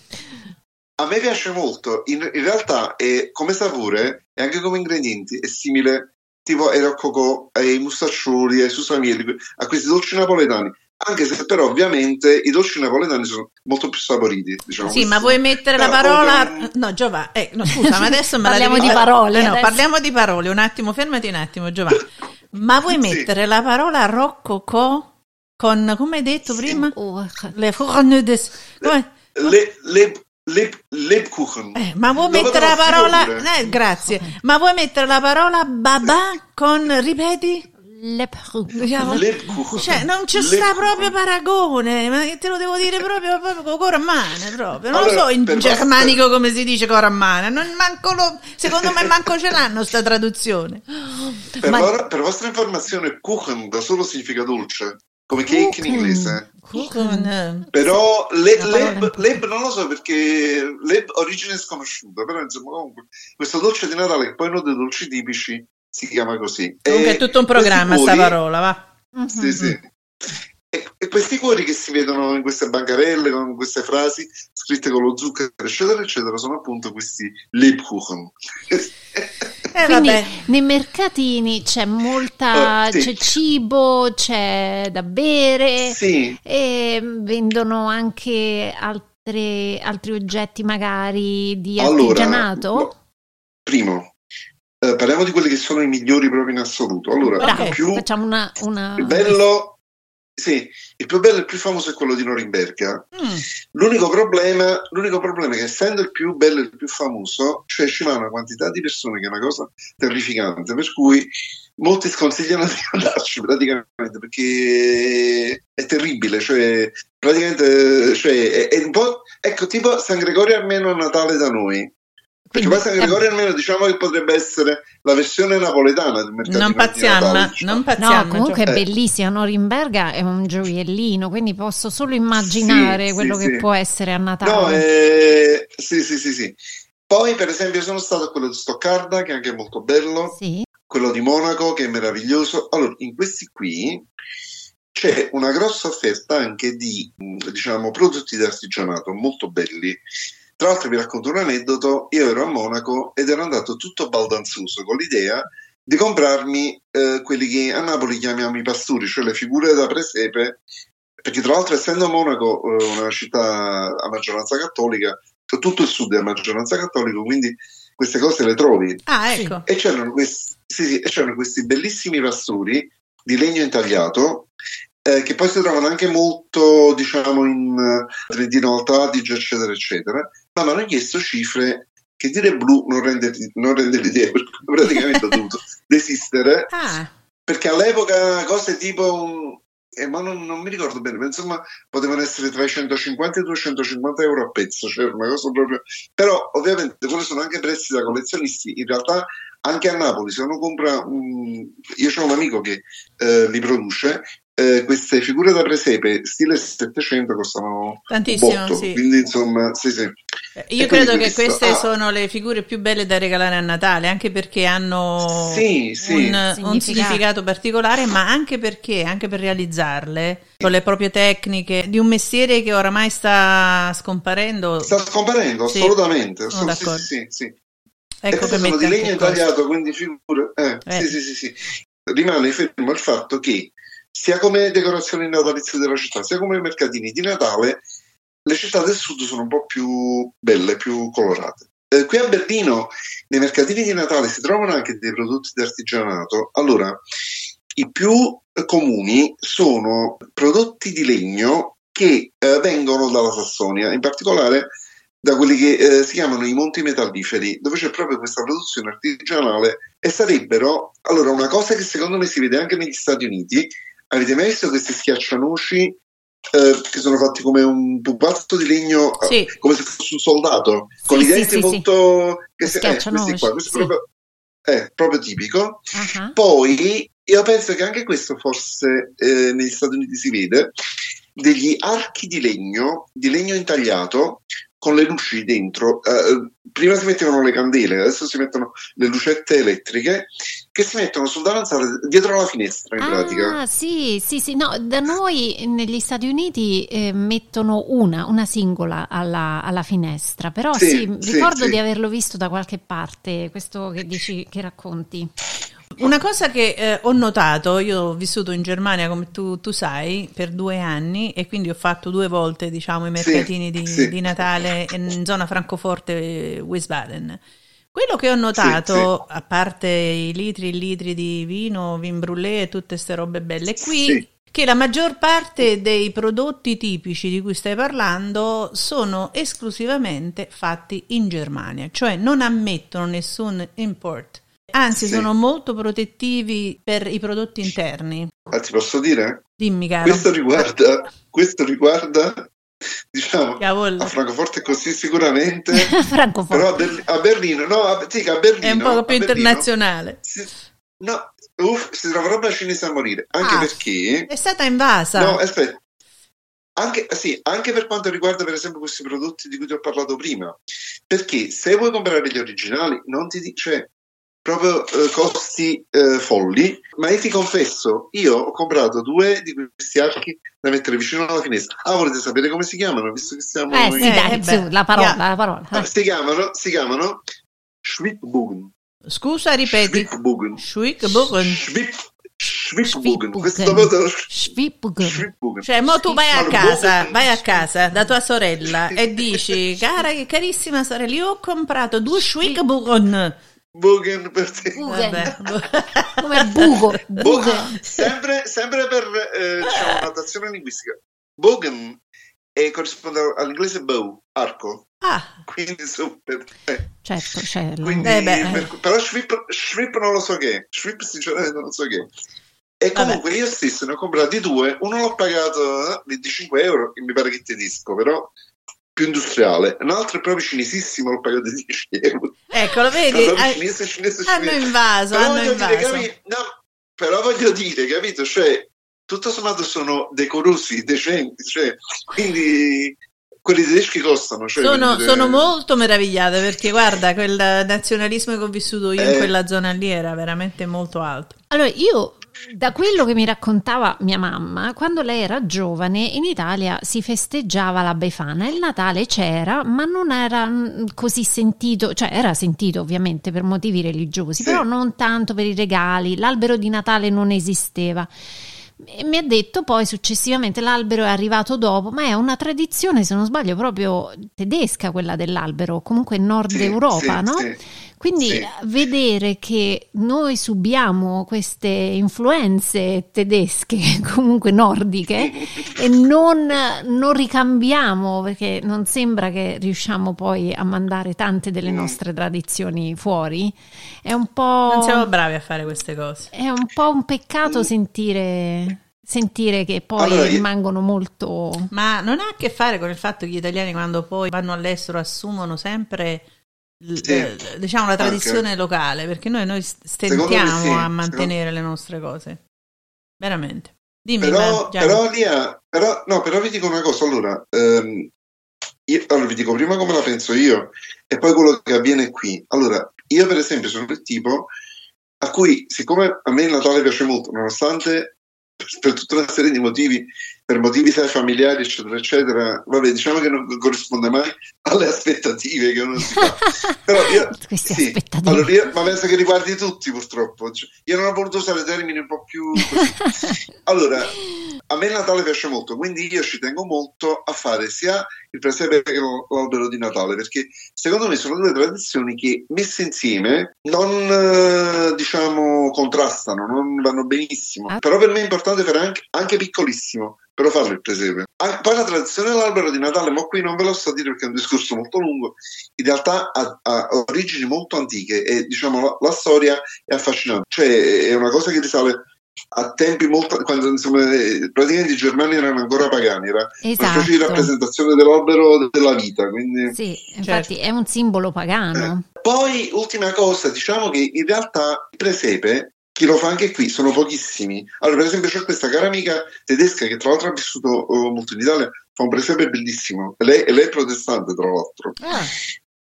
S4: A me piace molto, in, in realtà è, come sapore e anche come ingredienti è simile tipo ai roccocò, ai mustaccioli, ai susamieli, a questi dolci napoletani. Anche se però ovviamente i dolci napoletani sono molto più saporiti. Diciamo
S1: Sì,
S4: così.
S1: ma vuoi mettere la parola...
S4: proprio-
S1: No, Giovanni, eh, no, scusa, ma adesso me la
S2: Parliamo
S1: devi
S2: di parole
S1: Eh, no,
S2: adesso.
S1: parliamo di parole, un attimo, fermati un attimo, Giovanni. [LAUGHS] Ma vuoi
S4: Sì.
S1: mettere la parola roccocò con, come hai detto
S4: Sì.
S1: prima?
S2: Oh,
S1: Le fourne des... come-
S4: Le, le, le, Lebkuchen.
S1: Eh, ma vuoi mettere la parola... Eh, grazie. Ma vuoi mettere la parola babà con... ripeti?
S2: Le pru-
S4: Lebkuchen.
S1: Cioè, non ci sta proprio paragone, ma te lo devo dire proprio, proprio con corammane, proprio. Non lo
S4: Allora,
S1: so in
S4: per
S1: germanico come si dice corammane, non manco lo, secondo me manco ce l'hanno sta traduzione.
S4: Per,
S2: Ma-
S4: vostra- per vostra informazione, Kuchen da solo significa dolce, come cake in
S2: Kuchen.
S4: inglese.
S1: Kuchen.
S4: Però le- leb,
S2: in-
S4: leb non lo so perché leb origine sconosciuta, però insomma comunque questo dolce di Natale che poi è uno dei dolci tipici si chiama così.
S1: Comunque
S4: E
S1: è tutto un programma sta
S4: cuori-
S1: parola, va.
S2: Mhm.
S4: Sì, sì. E, e questi cuori che si vedono in queste bancarelle con queste frasi scritte con lo zucchero, eccetera, eccetera, sono appunto questi Lebkuchen.
S1: Eh,
S2: Quindi
S1: vabbè.
S2: nei mercatini c'è molta,
S4: Eh, sì.
S2: c'è cibo, c'è da bere
S4: sì,
S2: e vendono anche altre- altri oggetti magari di
S4: Allora,
S2: artigianato.
S4: no. primo, eh, parliamo di quelli che sono i migliori proprio in assoluto. Allora,
S2: Bravo,
S4: il più
S2: facciamo una, una-
S4: bello, sì, il più bello e il più famoso è quello di Norimberga.
S1: Mm.
S4: L'unico problema, l'unico problema è che essendo il più bello e il più famoso, cioè ci va una quantità di persone che è una cosa terrificante, per cui molti sconsigliano di [LAUGHS] andarci praticamente perché è terribile, cioè praticamente cioè, è, è un po' ecco tipo San Gregorio almeno a Natale da noi. Perché
S2: Quindi,
S4: poi San
S2: eh,
S4: Gregorio almeno diciamo che potrebbe essere la versione napoletana del mercato
S1: Non
S4: di
S1: pazziamo,
S4: Natale, diciamo.
S1: non pazziamo.
S2: No, comunque è
S4: Eh.
S2: bellissima. Norimberga è un gioiellino, quindi posso solo immaginare
S4: Sì,
S2: quello
S4: sì,
S2: che
S4: sì.
S2: può essere a Natale.
S4: No, eh, sì, sì, sì, sì. Poi, per esempio, sono stato a quello di Stoccarda, che anche è molto bello,
S2: Sì.
S4: quello di Monaco, che è meraviglioso. Allora, in questi qui c'è una grossa offerta anche di, mh, diciamo, prodotti di artigianato molto belli. Tra l'altro, vi racconto un aneddoto. Io ero a Monaco ed ero andato tutto baldanzoso con l'idea di comprarmi eh, quelli che a Napoli chiamiamo i pasturi, cioè le figure da presepe, perché tra l'altro essendo Monaco eh, una città a maggioranza cattolica, tutto il sud è a maggioranza cattolica, quindi queste cose le trovi.
S1: Ah, ecco.
S4: E c'erano questi, sì, sì, e c'erano questi bellissimi pasturi di legno intagliato eh, che poi si trovano anche molto, diciamo, in eh, Trentino Alto Adige, eccetera, eccetera. Ma mi hanno chiesto cifre che dire blu non rende, non rende l'idea, perché [LAUGHS] praticamente ho dovuto desistere
S1: Ah,
S4: perché all'epoca cose tipo eh, ma non, non mi ricordo bene, ma insomma potevano essere tra i 150 e i 250 euro a pezzo, cioè una cosa proprio. Però ovviamente quelli sono anche prezzi da collezionisti. In realtà anche a Napoli, se uno compra, un- io ho un amico che eh, li produce, eh, queste figure da presepe stile 700 costano
S1: tantissimo,
S4: botto,
S1: sì.
S4: quindi insomma sì sì.
S1: Io
S4: E
S1: credo che
S4: questo-
S1: queste
S4: ah.
S1: sono le figure più belle da regalare a Natale, anche perché hanno
S4: Sì, sì.
S1: Un, un
S2: Significato.
S1: significato particolare, ma anche perché, anche per realizzarle, con le proprie tecniche, di un mestiere che oramai sta scomparendo.
S4: Sta scomparendo,
S1: Sì,
S4: assolutamente.
S1: sono
S4: Sì,
S1: d'accordo.
S4: sì, sì, sì.
S1: Ecco che
S4: sono di legno
S1: anche questo.
S4: intagliato, quindi figure. Eh,
S1: Eh.
S4: Sì, sì, sì, sì. Rimane fermo il fatto che sia come decorazioni natalizie della città, sia come mercatini di Natale, le città del sud sono un po' più belle, più colorate. Eh, qui a Berlino, nei mercatini di Natale si trovano anche dei prodotti di artigianato. Allora, i più comuni sono prodotti di legno che eh, vengono dalla Sassonia, in particolare da quelli che eh, si chiamano i monti metalliferi, dove c'è proprio questa produzione artigianale e sarebbero, allora, una cosa che secondo me si vede anche negli Stati Uniti, avete mai visto questi schiaccianoci eh, che sono fatti come un pupazzo di legno,
S1: Sì.
S4: eh, come se fosse un soldato, con
S2: Sì,
S4: i
S2: sì,
S4: denti
S2: sì, sì.
S4: molto... Che si, eh, questi qua, questo
S2: sì.
S4: è proprio, è proprio tipico.
S2: Ah,
S4: Poi io penso che anche questo forse eh, negli Stati Uniti si vede, degli archi di legno, di legno intagliato, con le luci dentro. Eh, prima si mettevano le candele, adesso si mettono le lucette elettriche che si mettono sul davanzale dietro la finestra in pratica.
S2: Ah, sì, sì, sì, no, da noi negli Stati Uniti eh, mettono una, una singola alla, alla finestra, però
S4: Sì,
S2: sì,
S4: sì,
S2: ricordo
S4: sì.
S2: di averlo visto da qualche parte, questo che dici, che racconti.
S1: Una cosa che eh, ho notato, io ho vissuto in Germania come tu, tu sai per due anni e quindi ho fatto due volte diciamo i
S4: Sì,
S1: mercatini di,
S4: sì.
S1: di Natale in zona Francoforte Wiesbaden. Quello che ho notato, a parte i litri e litri di vino, vin brûlé e tutte queste robe belle qui,
S4: Sì.
S1: che la maggior parte dei prodotti tipici di cui stai parlando sono esclusivamente fatti in Germania, cioè non ammettono nessun import. Anzi,
S4: Sì.
S1: sono molto protettivi per i prodotti interni.
S4: Ah, ti posso dire?
S1: Dimmi, caro.
S4: Questo riguarda, questo riguarda diciamo,
S1: Cavolo.
S4: a Francoforte così sicuramente, [LAUGHS]
S2: Francoforte.
S4: però a, Berli- a Berlino, no, a, sì, a Berlino,
S1: È un po' più internazionale.
S4: si- no, uff, si trova roba cinese a morire, anche
S1: Ah.
S4: perché...
S1: È stata invasa.
S4: No, aspetta. Anche, sì, anche per quanto riguarda per esempio questi prodotti di cui ti ho parlato prima, perché se vuoi comprare gli originali non ti dice proprio eh, costi eh, folli, ma io ti confesso, io ho comprato due di questi archi da mettere vicino alla finestra. Ah, volete sapere come si chiamano? Visto che siamo
S2: Eh
S4: in-
S2: sì, dai,
S1: Eh,
S2: su, la parola,
S1: yeah.
S2: la parola.
S4: Ah, si chiamano, si chiamano Schwibbogen.
S1: Scusa, ripeti.
S4: Schwibbogen.
S1: Schwickbogen.
S4: Schwib, Schwibbogen.
S2: Schwibbogen.
S4: Questo
S2: Schwibbogen.
S4: Schwibbogen.
S1: Cioè, mo tu vai a casa, vai a casa da tua sorella e dici, cara, carissima sorella, io ho comprato due Schwickbogen.
S4: Bogen per te.
S2: Bogen.
S1: Vabbè.
S2: Come [LAUGHS] buco, buco.
S4: sempre, sempre per eh, diciamo, [LAUGHS] notazione linguistica. Bogen eh, corrisponde all'inglese bow, arco,
S1: Ah,
S4: quindi super. eh,
S2: Certo, c'è il-
S4: quindi,
S1: Eh beh.
S4: per- però Schwip, Schwip non lo so che. Schwip sinceramente non so che. E comunque io stesso ne ho comprati due, uno l'ho pagato eh, 25 euro, che mi pare che tedesco, però più industriale, un altro è proprio cinesissimo, l'ho pagato 10 euro.
S1: eccolo, vedi?
S4: Proprio
S1: Ah,
S4: cinese, cinese,
S1: Hanno
S4: cinese.
S1: invaso,
S4: Però
S1: hanno
S4: voglio dire,
S1: invaso.
S4: capi- no, però voglio dire, capito? Cioè, tutto sommato sono decorosi, decenti, cioè, quindi quelli tedeschi costano. Cioè,
S1: Sono,
S4: dire-
S1: sono molto meravigliata perché guarda, quel nazionalismo che ho vissuto io in
S4: Eh.
S1: quella zona lì era veramente molto alto.
S2: Allora, io da quello che mi raccontava mia mamma, quando lei era giovane in Italia si festeggiava la Befana, il Natale c'era, ma non era mm, così sentito, cioè era sentito ovviamente per motivi religiosi,
S4: Sì.
S2: però non tanto per i regali, l'albero di Natale non esisteva. E mi ha detto poi successivamente l'albero è arrivato dopo, ma è una tradizione, se non sbaglio, proprio tedesca quella dell'albero, comunque nord
S4: Sì,
S2: Europa,
S4: sì,
S2: no? Quindi
S4: Sì.
S2: vedere che noi subiamo queste influenze tedesche, [LAUGHS] comunque nordiche, e non, non ricambiamo, perché non sembra che riusciamo poi a mandare tante delle
S4: Mm.
S2: nostre tradizioni fuori, è un po',
S1: Non siamo bravi a fare queste cose.
S2: è un, po' un peccato sentire, sentire che poi
S4: Allora,
S2: rimangono molto...
S1: Ma non ha a che fare con il fatto che gli italiani quando poi vanno all'estero assumono sempre
S4: Sì,
S1: eh, diciamo la
S4: anche.
S1: tradizione locale, perché noi, noi stentiamo
S4: sì,
S1: a mantenere le nostre cose. Veramente. Dimmi,
S4: Però,
S1: Gianni.
S4: però, Lia, però, no, però vi dico una cosa, allora, ehm, io, allora, vi dico prima come la penso io e poi quello che avviene qui. Allora, io per esempio sono il tipo a cui, siccome a me il Natale piace molto, nonostante [LAUGHS] per, per tutta una serie di motivi, per motivi familiari, eccetera, eccetera, vabbè, diciamo che non corrisponde mai alle aspettative che uno si fa. [LAUGHS] Però io, sì, allora io- ma penso che riguardi tutti purtroppo. Cioè, io non ho voluto usare termini un po' più così. [LAUGHS] Allora, a me il Natale piace molto, quindi io ci tengo molto a fare sia il presepe che l'albero di Natale, perché secondo me sono due tradizioni che messe insieme non eh, diciamo contrastano, non vanno benissimo.
S2: Ah.
S4: Però per me è importante fare anche, anche piccolissimo, però farlo il presepe. Ah, poi la tradizione dell'albero di Natale, ma qui non ve lo sto a dire perché è un discorso molto lungo, in realtà ha, ha origini molto antiche e diciamo la, la storia è affascinante, cioè è una cosa che risale a tempi molto quando insomma eh, praticamente i germani erano ancora pagani era una specie di
S2: Esatto.
S4: rappresentazione dell'albero della vita quindi
S2: Sì, infatti è un simbolo pagano.
S4: poi ultima cosa diciamo che in realtà il presepe chi lo fa anche qui sono pochissimi allora per esempio c'è questa cara amica tedesca che tra l'altro ha vissuto oh, molto in Italia fa un presepe bellissimo lei, lei è protestante tra l'altro
S2: Ah,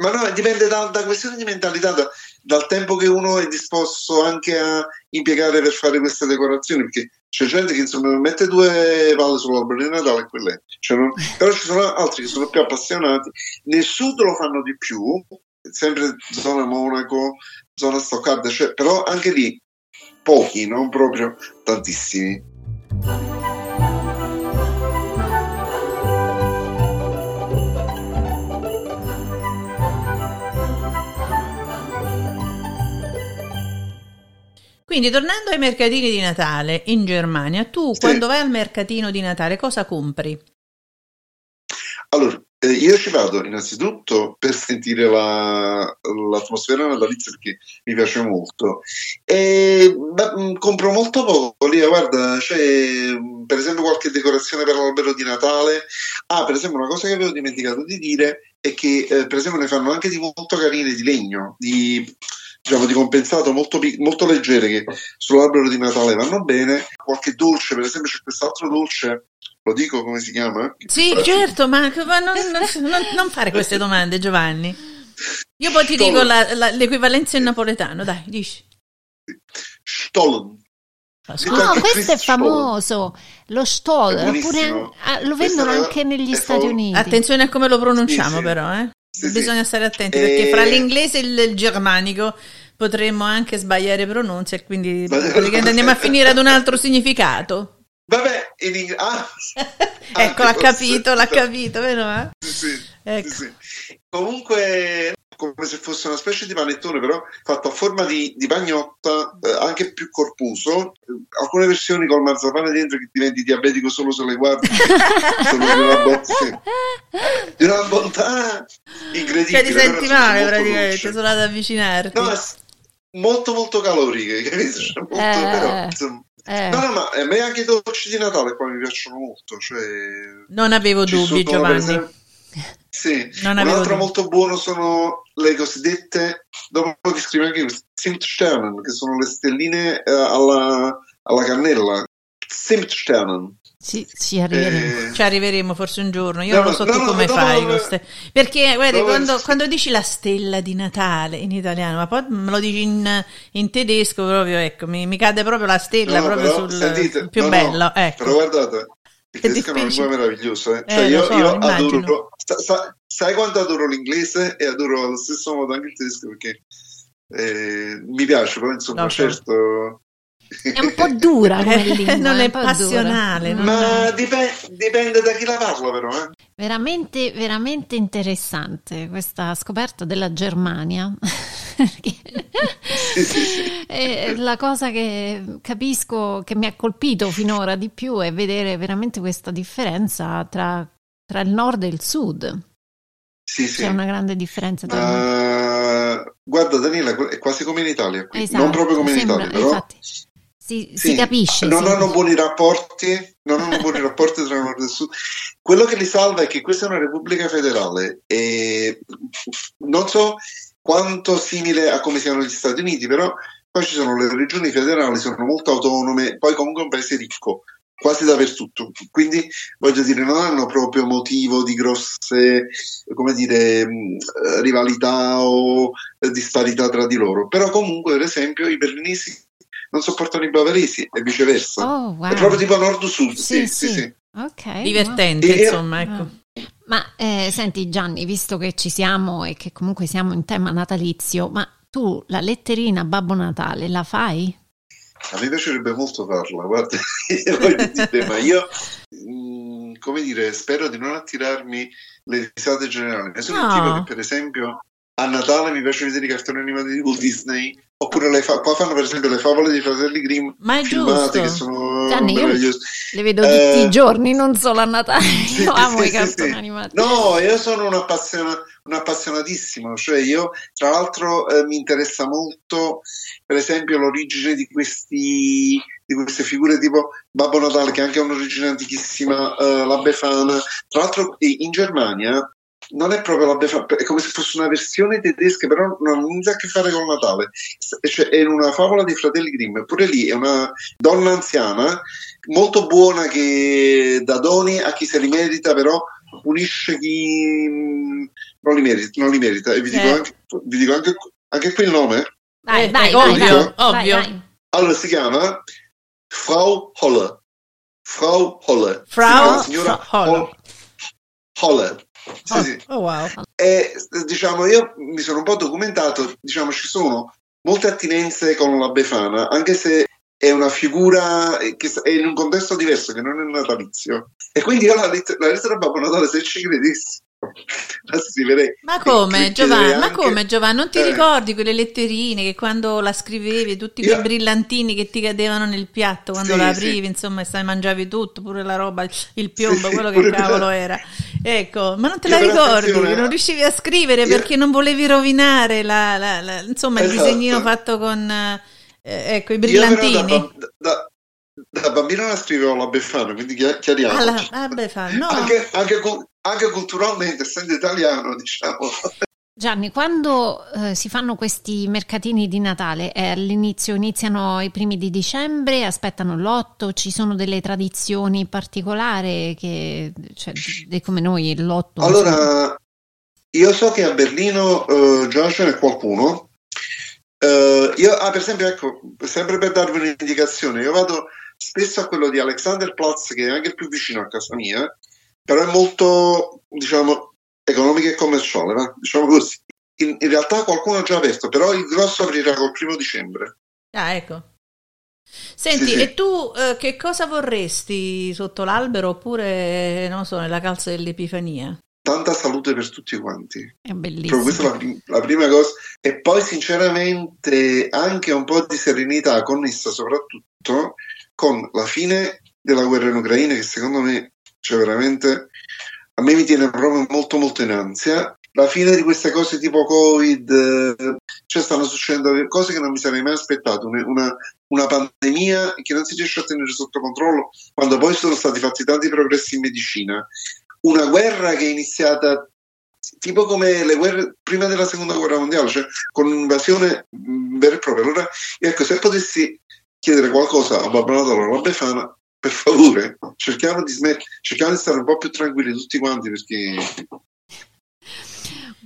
S4: ma no, dipende da, da questione di mentalità, da- dal tempo che uno è disposto anche a impiegare per fare queste decorazioni, perché c'è gente che insomma mette due palle sull'albero di Natale e quelle. Cioè, non- però ci sono altri che sono più appassionati. Nel sud lo fanno di più, sempre zona Monaco, zona Stoccarda, cioè, però anche lì pochi, non proprio tantissimi.
S1: Quindi tornando ai mercatini di Natale in Germania, tu
S4: Sì.
S1: quando vai al mercatino di Natale cosa compri?
S4: Eh, io ci vado innanzitutto per sentire la- l'atmosfera natalizia perché mi piace molto. E beh, mh, compro molto poco lì, guarda, c'è mh, per esempio qualche decorazione per l'albero di Natale. Ah, per esempio, una cosa che avevo dimenticato di dire è che eh, per esempio ne fanno anche di molto carine di legno, di diciamo di compensato molto, molto leggere che sull'albero di Natale vanno bene. Qualche dolce, per esempio, c'è quest'altro dolce, lo dico come si chiama?
S1: Sì, certo, ma, ma non, non- non- fare queste domande, Giovanni. Io poi ti
S4: Stollen.
S1: dico la- la- l'equivalenza in napoletano, dai, dici.
S4: Stollen.
S1: Ah,
S4: anche
S2: questo è famoso, lo Stoll,
S4: È buonissimo.
S2: oppure ah, lo vendono anche negli Stati Uniti.
S1: Attenzione a come lo pronunciamo,
S4: Sì, sì.
S1: però, eh.
S4: Sì, sì.
S1: Bisogna stare attenti
S4: Eh,
S1: perché fra l'inglese e il, il germanico potremmo anche sbagliare pronuncia e quindi andiamo a finire ad un altro significato.
S4: Vabbè, in ing- ah, [LAUGHS]
S1: ecco, l'ha capito, l'ha capito, vero? eh?
S4: sì, sì,
S1: Ecco.
S4: sì, sì. Comunque, come se fosse una specie di panettone, però fatto a forma di, di pagnotta, eh, anche più corposo. Eh, Alcune versioni col marzapane dentro che diventi diabetico solo se le guardi. [LAUGHS] sono di una, bo- sì, di una bontà incredibile.
S1: Cioè ti senti male praticamente, sono andata ad avvicinarti.
S4: No, molto molto caloriche, [LAUGHS] capito? Cioè, molto,
S2: Eh.
S4: però, insomma.
S2: Eh,
S4: No, no, ma a me anche i dolci di Natale qua mi piacciono molto. Cioè,
S1: non avevo dubbi,
S4: sono,
S1: Giovanni.
S4: esempio- [LAUGHS] Sì,
S1: Non
S4: un altro
S1: dubbi.
S4: molto buono sono le cosiddette, dopo che scrive anche Zimtsternen, che sono le stelline eh, alla, alla cannella. Zimtsternen.
S2: Ci, ci arriveremo.
S4: Eh,
S1: Ci arriveremo forse un giorno. Io
S4: No,
S1: non lo so
S4: no,
S1: tu
S4: no,
S1: come fai.
S4: no,
S1: con
S4: no.
S1: ste- Perché, guardi,
S4: No,
S1: quando,
S4: sì.
S1: quando dici la stella di Natale in italiano, ma poi me lo dici in, in tedesco, proprio, ecco, mi, mi cade proprio la stella
S4: no,
S1: proprio
S4: però,
S1: sul
S4: sentite,
S1: più
S4: no, no,
S1: bello. ecco.
S4: Però guardate, il
S1: È
S4: tedesco è una lingua meravigliosa. Eh.
S1: Eh,
S4: Cioè, io,
S1: so,
S4: io adoro, sa- sa- sai quanto adoro l'inglese e adoro allo stesso modo anche il tedesco perché eh, mi piace, però insomma,
S1: so.
S4: certo.
S2: È un po' dura come [LAUGHS] lingua.
S1: non
S2: è
S1: è passionale. non-
S4: Ma dipe- dipende da chi la parla, però. Eh.
S2: Veramente, veramente interessante questa scoperta della Germania. [LAUGHS]
S4: Sì, sì, sì. [LAUGHS]
S2: eh, la cosa che capisco che mi ha colpito finora di più è vedere veramente questa differenza tra, tra il nord e il sud.
S4: Sì, sì.
S2: C'è una grande differenza tra
S4: Ma guarda, Daniela, è quasi come in Italia qui.
S2: Esatto,
S4: non proprio come in
S2: sembra-
S4: Italia, però.
S2: infatti, si, si
S4: sì,
S2: capisce.
S4: Non
S2: sì.
S4: hanno buoni rapporti, non hanno buoni [LAUGHS] rapporti tra nord e sud. Quello che li salva è che questa è una repubblica federale e non so quanto simile a come siano gli Stati Uniti, però poi ci sono le regioni federali, sono molto autonome, poi comunque è un paese ricco, quasi dappertutto. Quindi voglio dire, non hanno proprio motivo di grosse, come dire, rivalità o disparità tra di loro. Però comunque, per esempio, i berlinesi non sopportano i bavaresi e viceversa.
S2: Oh, wow.
S4: È proprio tipo nord-sud,
S2: Sì,
S4: sì, sì,
S2: sì.
S4: sì.
S2: Ok,
S1: Divertente,
S4: E-
S1: insomma, ecco.
S2: Ma eh, senti Gianni, visto che ci siamo e che comunque siamo in tema natalizio, ma tu la letterina Babbo Natale la fai?
S4: A me piacerebbe molto farla, guarda, [LAUGHS] voglio dire, ma [LAUGHS] io, mh, come dire, spero di non attirarmi le risate generali. Ne sono
S1: No.
S4: un tipo che, per esempio, a Natale mi piace vedere i cartoni animati di Walt Disney. Oppure le fa- qua fanno per esempio le favole dei fratelli Grimm
S1: Ma è giusto.
S4: che sono
S2: Gianni, le vedo
S4: Eh,
S2: tutti i giorni, non solo a Natale. [LAUGHS]
S4: Sì,
S2: Io amo
S4: sì,
S2: i cartoni
S4: sì.
S2: animati.
S4: No, io sono un, appassiona- un appassionatissimo, cioè io tra l'altro eh, mi interessa molto per esempio l'origine di questi di queste figure tipo Babbo Natale che anche ha un'origine antichissima, eh, la Befana. Tra l'altro eh, in Germania non è proprio la Befana, è come se fosse una versione tedesca, però non ha a che fare con Natale. Cioè, è una favola dei fratelli Grimm, pure lì è una donna anziana molto buona che dà doni a chi se li merita, però punisce chi non li merita. Non li merita. E vi dico,
S1: Eh.
S4: anche, vi dico anche, anche qui il nome.
S2: Vai,
S1: Eh,
S2: vai, vai,
S1: ovvio,
S2: vai,
S1: ovvio.
S2: vai, vai.
S4: Allora si chiama Frau Holle. Frau Holle.
S1: Frau
S4: signora
S1: Fra- Holle.
S4: Hol- Holle. Sì,
S1: Oh,
S4: sì.
S1: oh, wow.
S4: E diciamo, io mi sono un po' documentato, diciamo, ci sono molte attinenze con la Befana, anche se è una figura che è in un contesto diverso, che non è natalizio. E quindi io la, let- la lettera Babbo Natale, se ci credessi.
S1: Ma come, Giovanni? Ma come, Giovanni? Non ti
S4: Eh.
S1: ricordi quelle letterine che quando la scrivevi, tutti quei
S4: Io-
S1: brillantini che ti cadevano nel piatto quando
S4: Sì,
S1: la
S4: sì.
S1: aprivi, insomma, e stai mangiavi tutto, pure la roba, il piombo,
S4: sì,
S1: quello che cavolo
S4: quella-
S1: era. Ecco, ma non te
S4: Io
S1: la ricordi?
S4: attenzione-
S1: non riuscivi a scrivere
S4: Io-
S1: perché non volevi rovinare la, la- la- insomma, il
S4: Esatto.
S1: disegnino fatto con eh, ecco, i brillantini.
S4: da- bambino la scrivevo la Befana, quindi chia- chiariamo.
S1: Alla, vabbè, fa, no.
S4: anche, anche cu- anche culturalmente, essendo italiano, diciamo.
S2: Gianni, quando eh, si fanno questi mercatini di Natale, è all'inizio iniziano i primi di dicembre, aspettano l'otto, ci sono delle tradizioni particolari che, cioè, come noi l'otto.
S4: Allora, io so che a Berlino eh, già ce n'è qualcuno. Eh, io, ah, per esempio, ecco, sempre per darvi un'indicazione, io vado spesso a quello di Alexanderplatz, che è anche il più vicino a casa mia, però è molto, diciamo, economico e commerciale, va? diciamo così. In, in realtà qualcuno ha già aperto, però il grosso aprirà col primo dicembre.
S1: Ah, ecco. Senti,
S4: Sì, sì.
S1: e tu eh, che cosa vorresti sotto l'albero oppure, non so, nella calza dell'Epifania?
S4: Tanta salute per tutti quanti.
S2: È bellissimo.
S4: questa è la, la prima cosa. E poi, sinceramente, anche un po' di serenità connessa soprattutto con la fine della guerra in Ucraina, che secondo me, cioè veramente, a me mi tiene proprio molto, molto in ansia. La fine di queste cose tipo Covid, eh, cioè stanno succedendo cose che non mi sarei mai aspettato. Una, una- pandemia che non si riesce a tenere sotto controllo quando poi sono stati fatti tanti progressi in medicina. Una guerra che è iniziata tipo come le guerre prima della seconda guerra mondiale, cioè con un'invasione mh, vera e propria. Allora, ecco, se potessi chiedere qualcosa a Babbo Natale o alla Befana, per favore, cerchiamo di, smet- cerchiamo di stare un po' più tranquilli tutti quanti perché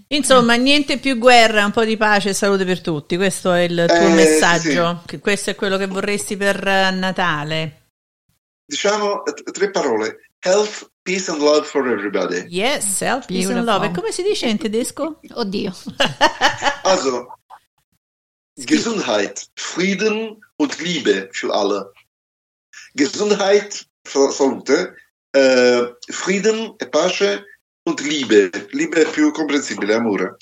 S1: Insomma, niente più guerra, un po' di pace e salute per tutti. Questo è il tuo
S4: Eh,
S1: messaggio. Che questo è quello che vorresti per eh, Natale.
S4: diciamo t- tre parole: health, peace and love for everybody.
S1: Yes, self, peace and
S2: Beautiful.
S1: love. E come si dice in tedesco? [LAUGHS]
S2: Oddio.
S4: Also, Gesundheit, Frieden und Liebe für alle. Gesundheit, sa- salute, eh, Frieden e pace und Liebe. Liebe è più comprensibile, amore.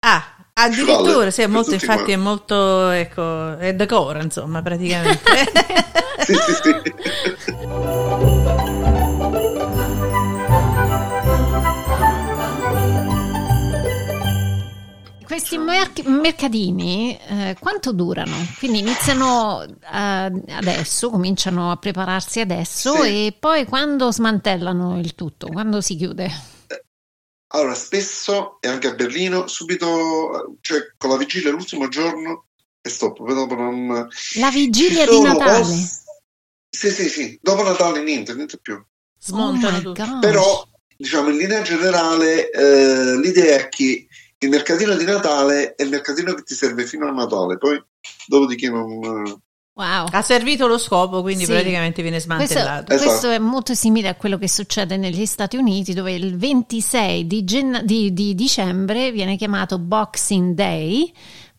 S1: Ah, addirittura, sì, è molto, infatti è molto, ecco, è decoro, insomma, praticamente. [LAUGHS]
S4: Sì, sì, sì. [LAUGHS]
S2: Questi merc- mercatini eh, quanto durano? Quindi iniziano eh, adesso, cominciano a prepararsi adesso
S4: Sì.
S2: e poi quando smantellano il tutto? Quando si chiude?
S4: Allora, spesso, e anche a Berlino, subito, cioè con la vigilia l'ultimo giorno, e stop, poi dopo non...
S2: La vigilia di Natale.
S4: posti- Sì, sì, sì, dopo Natale niente, niente più.
S1: Smontano
S2: oh
S1: tutto.
S4: Però, diciamo, in linea generale, eh, l'idea è che il mercatino di Natale è il mercatino che ti serve fino a Natale, poi dopodiché non...
S2: Wow.
S1: Ha servito lo scopo, quindi
S2: Sì.
S1: praticamente viene
S2: Questo,
S1: smantellato.
S4: Esatto.
S2: questo è molto simile a quello che succede negli Stati Uniti, dove il 26 di, genna- di- di dicembre viene chiamato Boxing Day,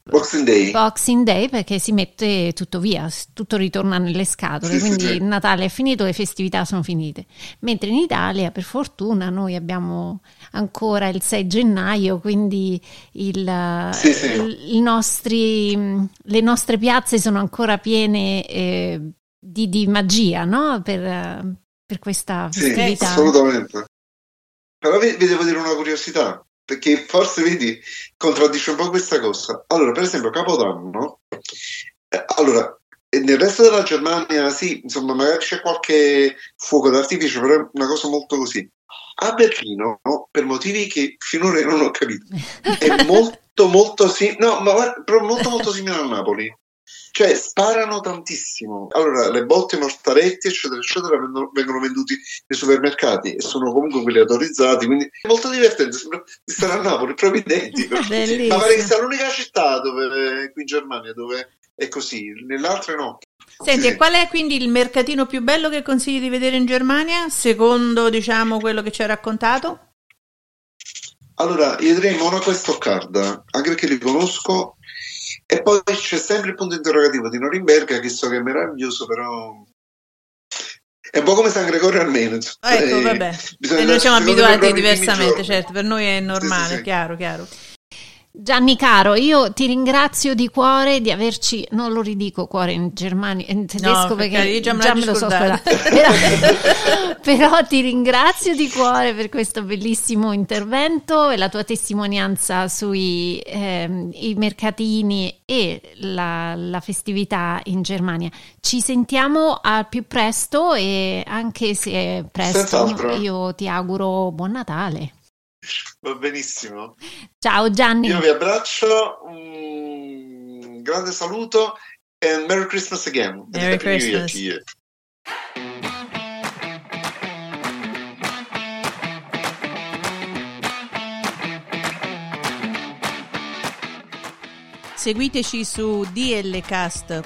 S4: Boxing Day.
S2: Boxing Day perché si mette tutto via, tutto ritorna nelle scatole,
S4: Sì,
S2: quindi
S4: sì.
S2: il Natale è finito, le festività sono finite. Mentre in Italia, per fortuna, noi abbiamo ancora il 6 gennaio, quindi il-
S4: Sì,
S2: il- nostri, mh, le nostre piazze sono ancora piene eh, di, di magia, no? Per, per questa festività.
S4: assolutamente. Però vi, vi devo dire una curiosità, perché forse vedi, contraddice un po' questa cosa. Allora, per esempio, Capodanno, eh, allora, nel resto della Germania, sì, insomma, magari c'è qualche fuoco d'artificio, però è una cosa molto così. A Berlino, per motivi che finora non ho capito, è [LAUGHS] molto, molto simile, no, ma guarda, molto, molto simile a Napoli. Cioè, sparano tantissimo. Allora, le botte, i mortaretti, eccetera, eccetera, vengono, vengono venduti nei supermercati e sono comunque quelli autorizzati, quindi è molto divertente. Sembra di stare a Napoli, proprio identico. [LAUGHS] Ma pare che sia l'unica città dove, qui in Germania dove è così, nelle altre no.
S1: Senti,
S4: sì.
S1: qual è quindi il mercatino più bello che consigli di vedere in Germania, secondo diciamo quello che ci hai raccontato?
S4: Allora, io direi Monaco e Stoccarda, anche perché li conosco. E poi c'è sempre il punto interrogativo di Norimberga, che so che è meraviglioso, però è un po' come San Gregorio Armeno. insomma.
S1: Ecco, vabbè.
S4: bisogna
S1: E noi siamo abituati diversamente, certo, per noi è normale,
S4: Sì, sì, sì.
S1: chiaro, chiaro.
S2: Gianni caro, io ti ringrazio di cuore di averci, non lo ridico cuore in Germania, in tedesco
S1: No,
S2: perché
S1: perché io già me
S2: già
S1: l'ho
S2: me lo so. [LAUGHS] Però, però ti ringrazio di cuore per questo bellissimo intervento e la tua testimonianza sui i mercatini e la, la festività in Germania. Ci sentiamo al più presto e anche se è presto,
S4: Senz'altro.
S2: io ti auguro buon Natale.
S4: Va benissimo.
S2: Ciao Gianni.
S4: Io vi abbraccio, un grande saluto e Merry Christmas again.
S1: Merry Christmas. Seguiteci su dlcast.com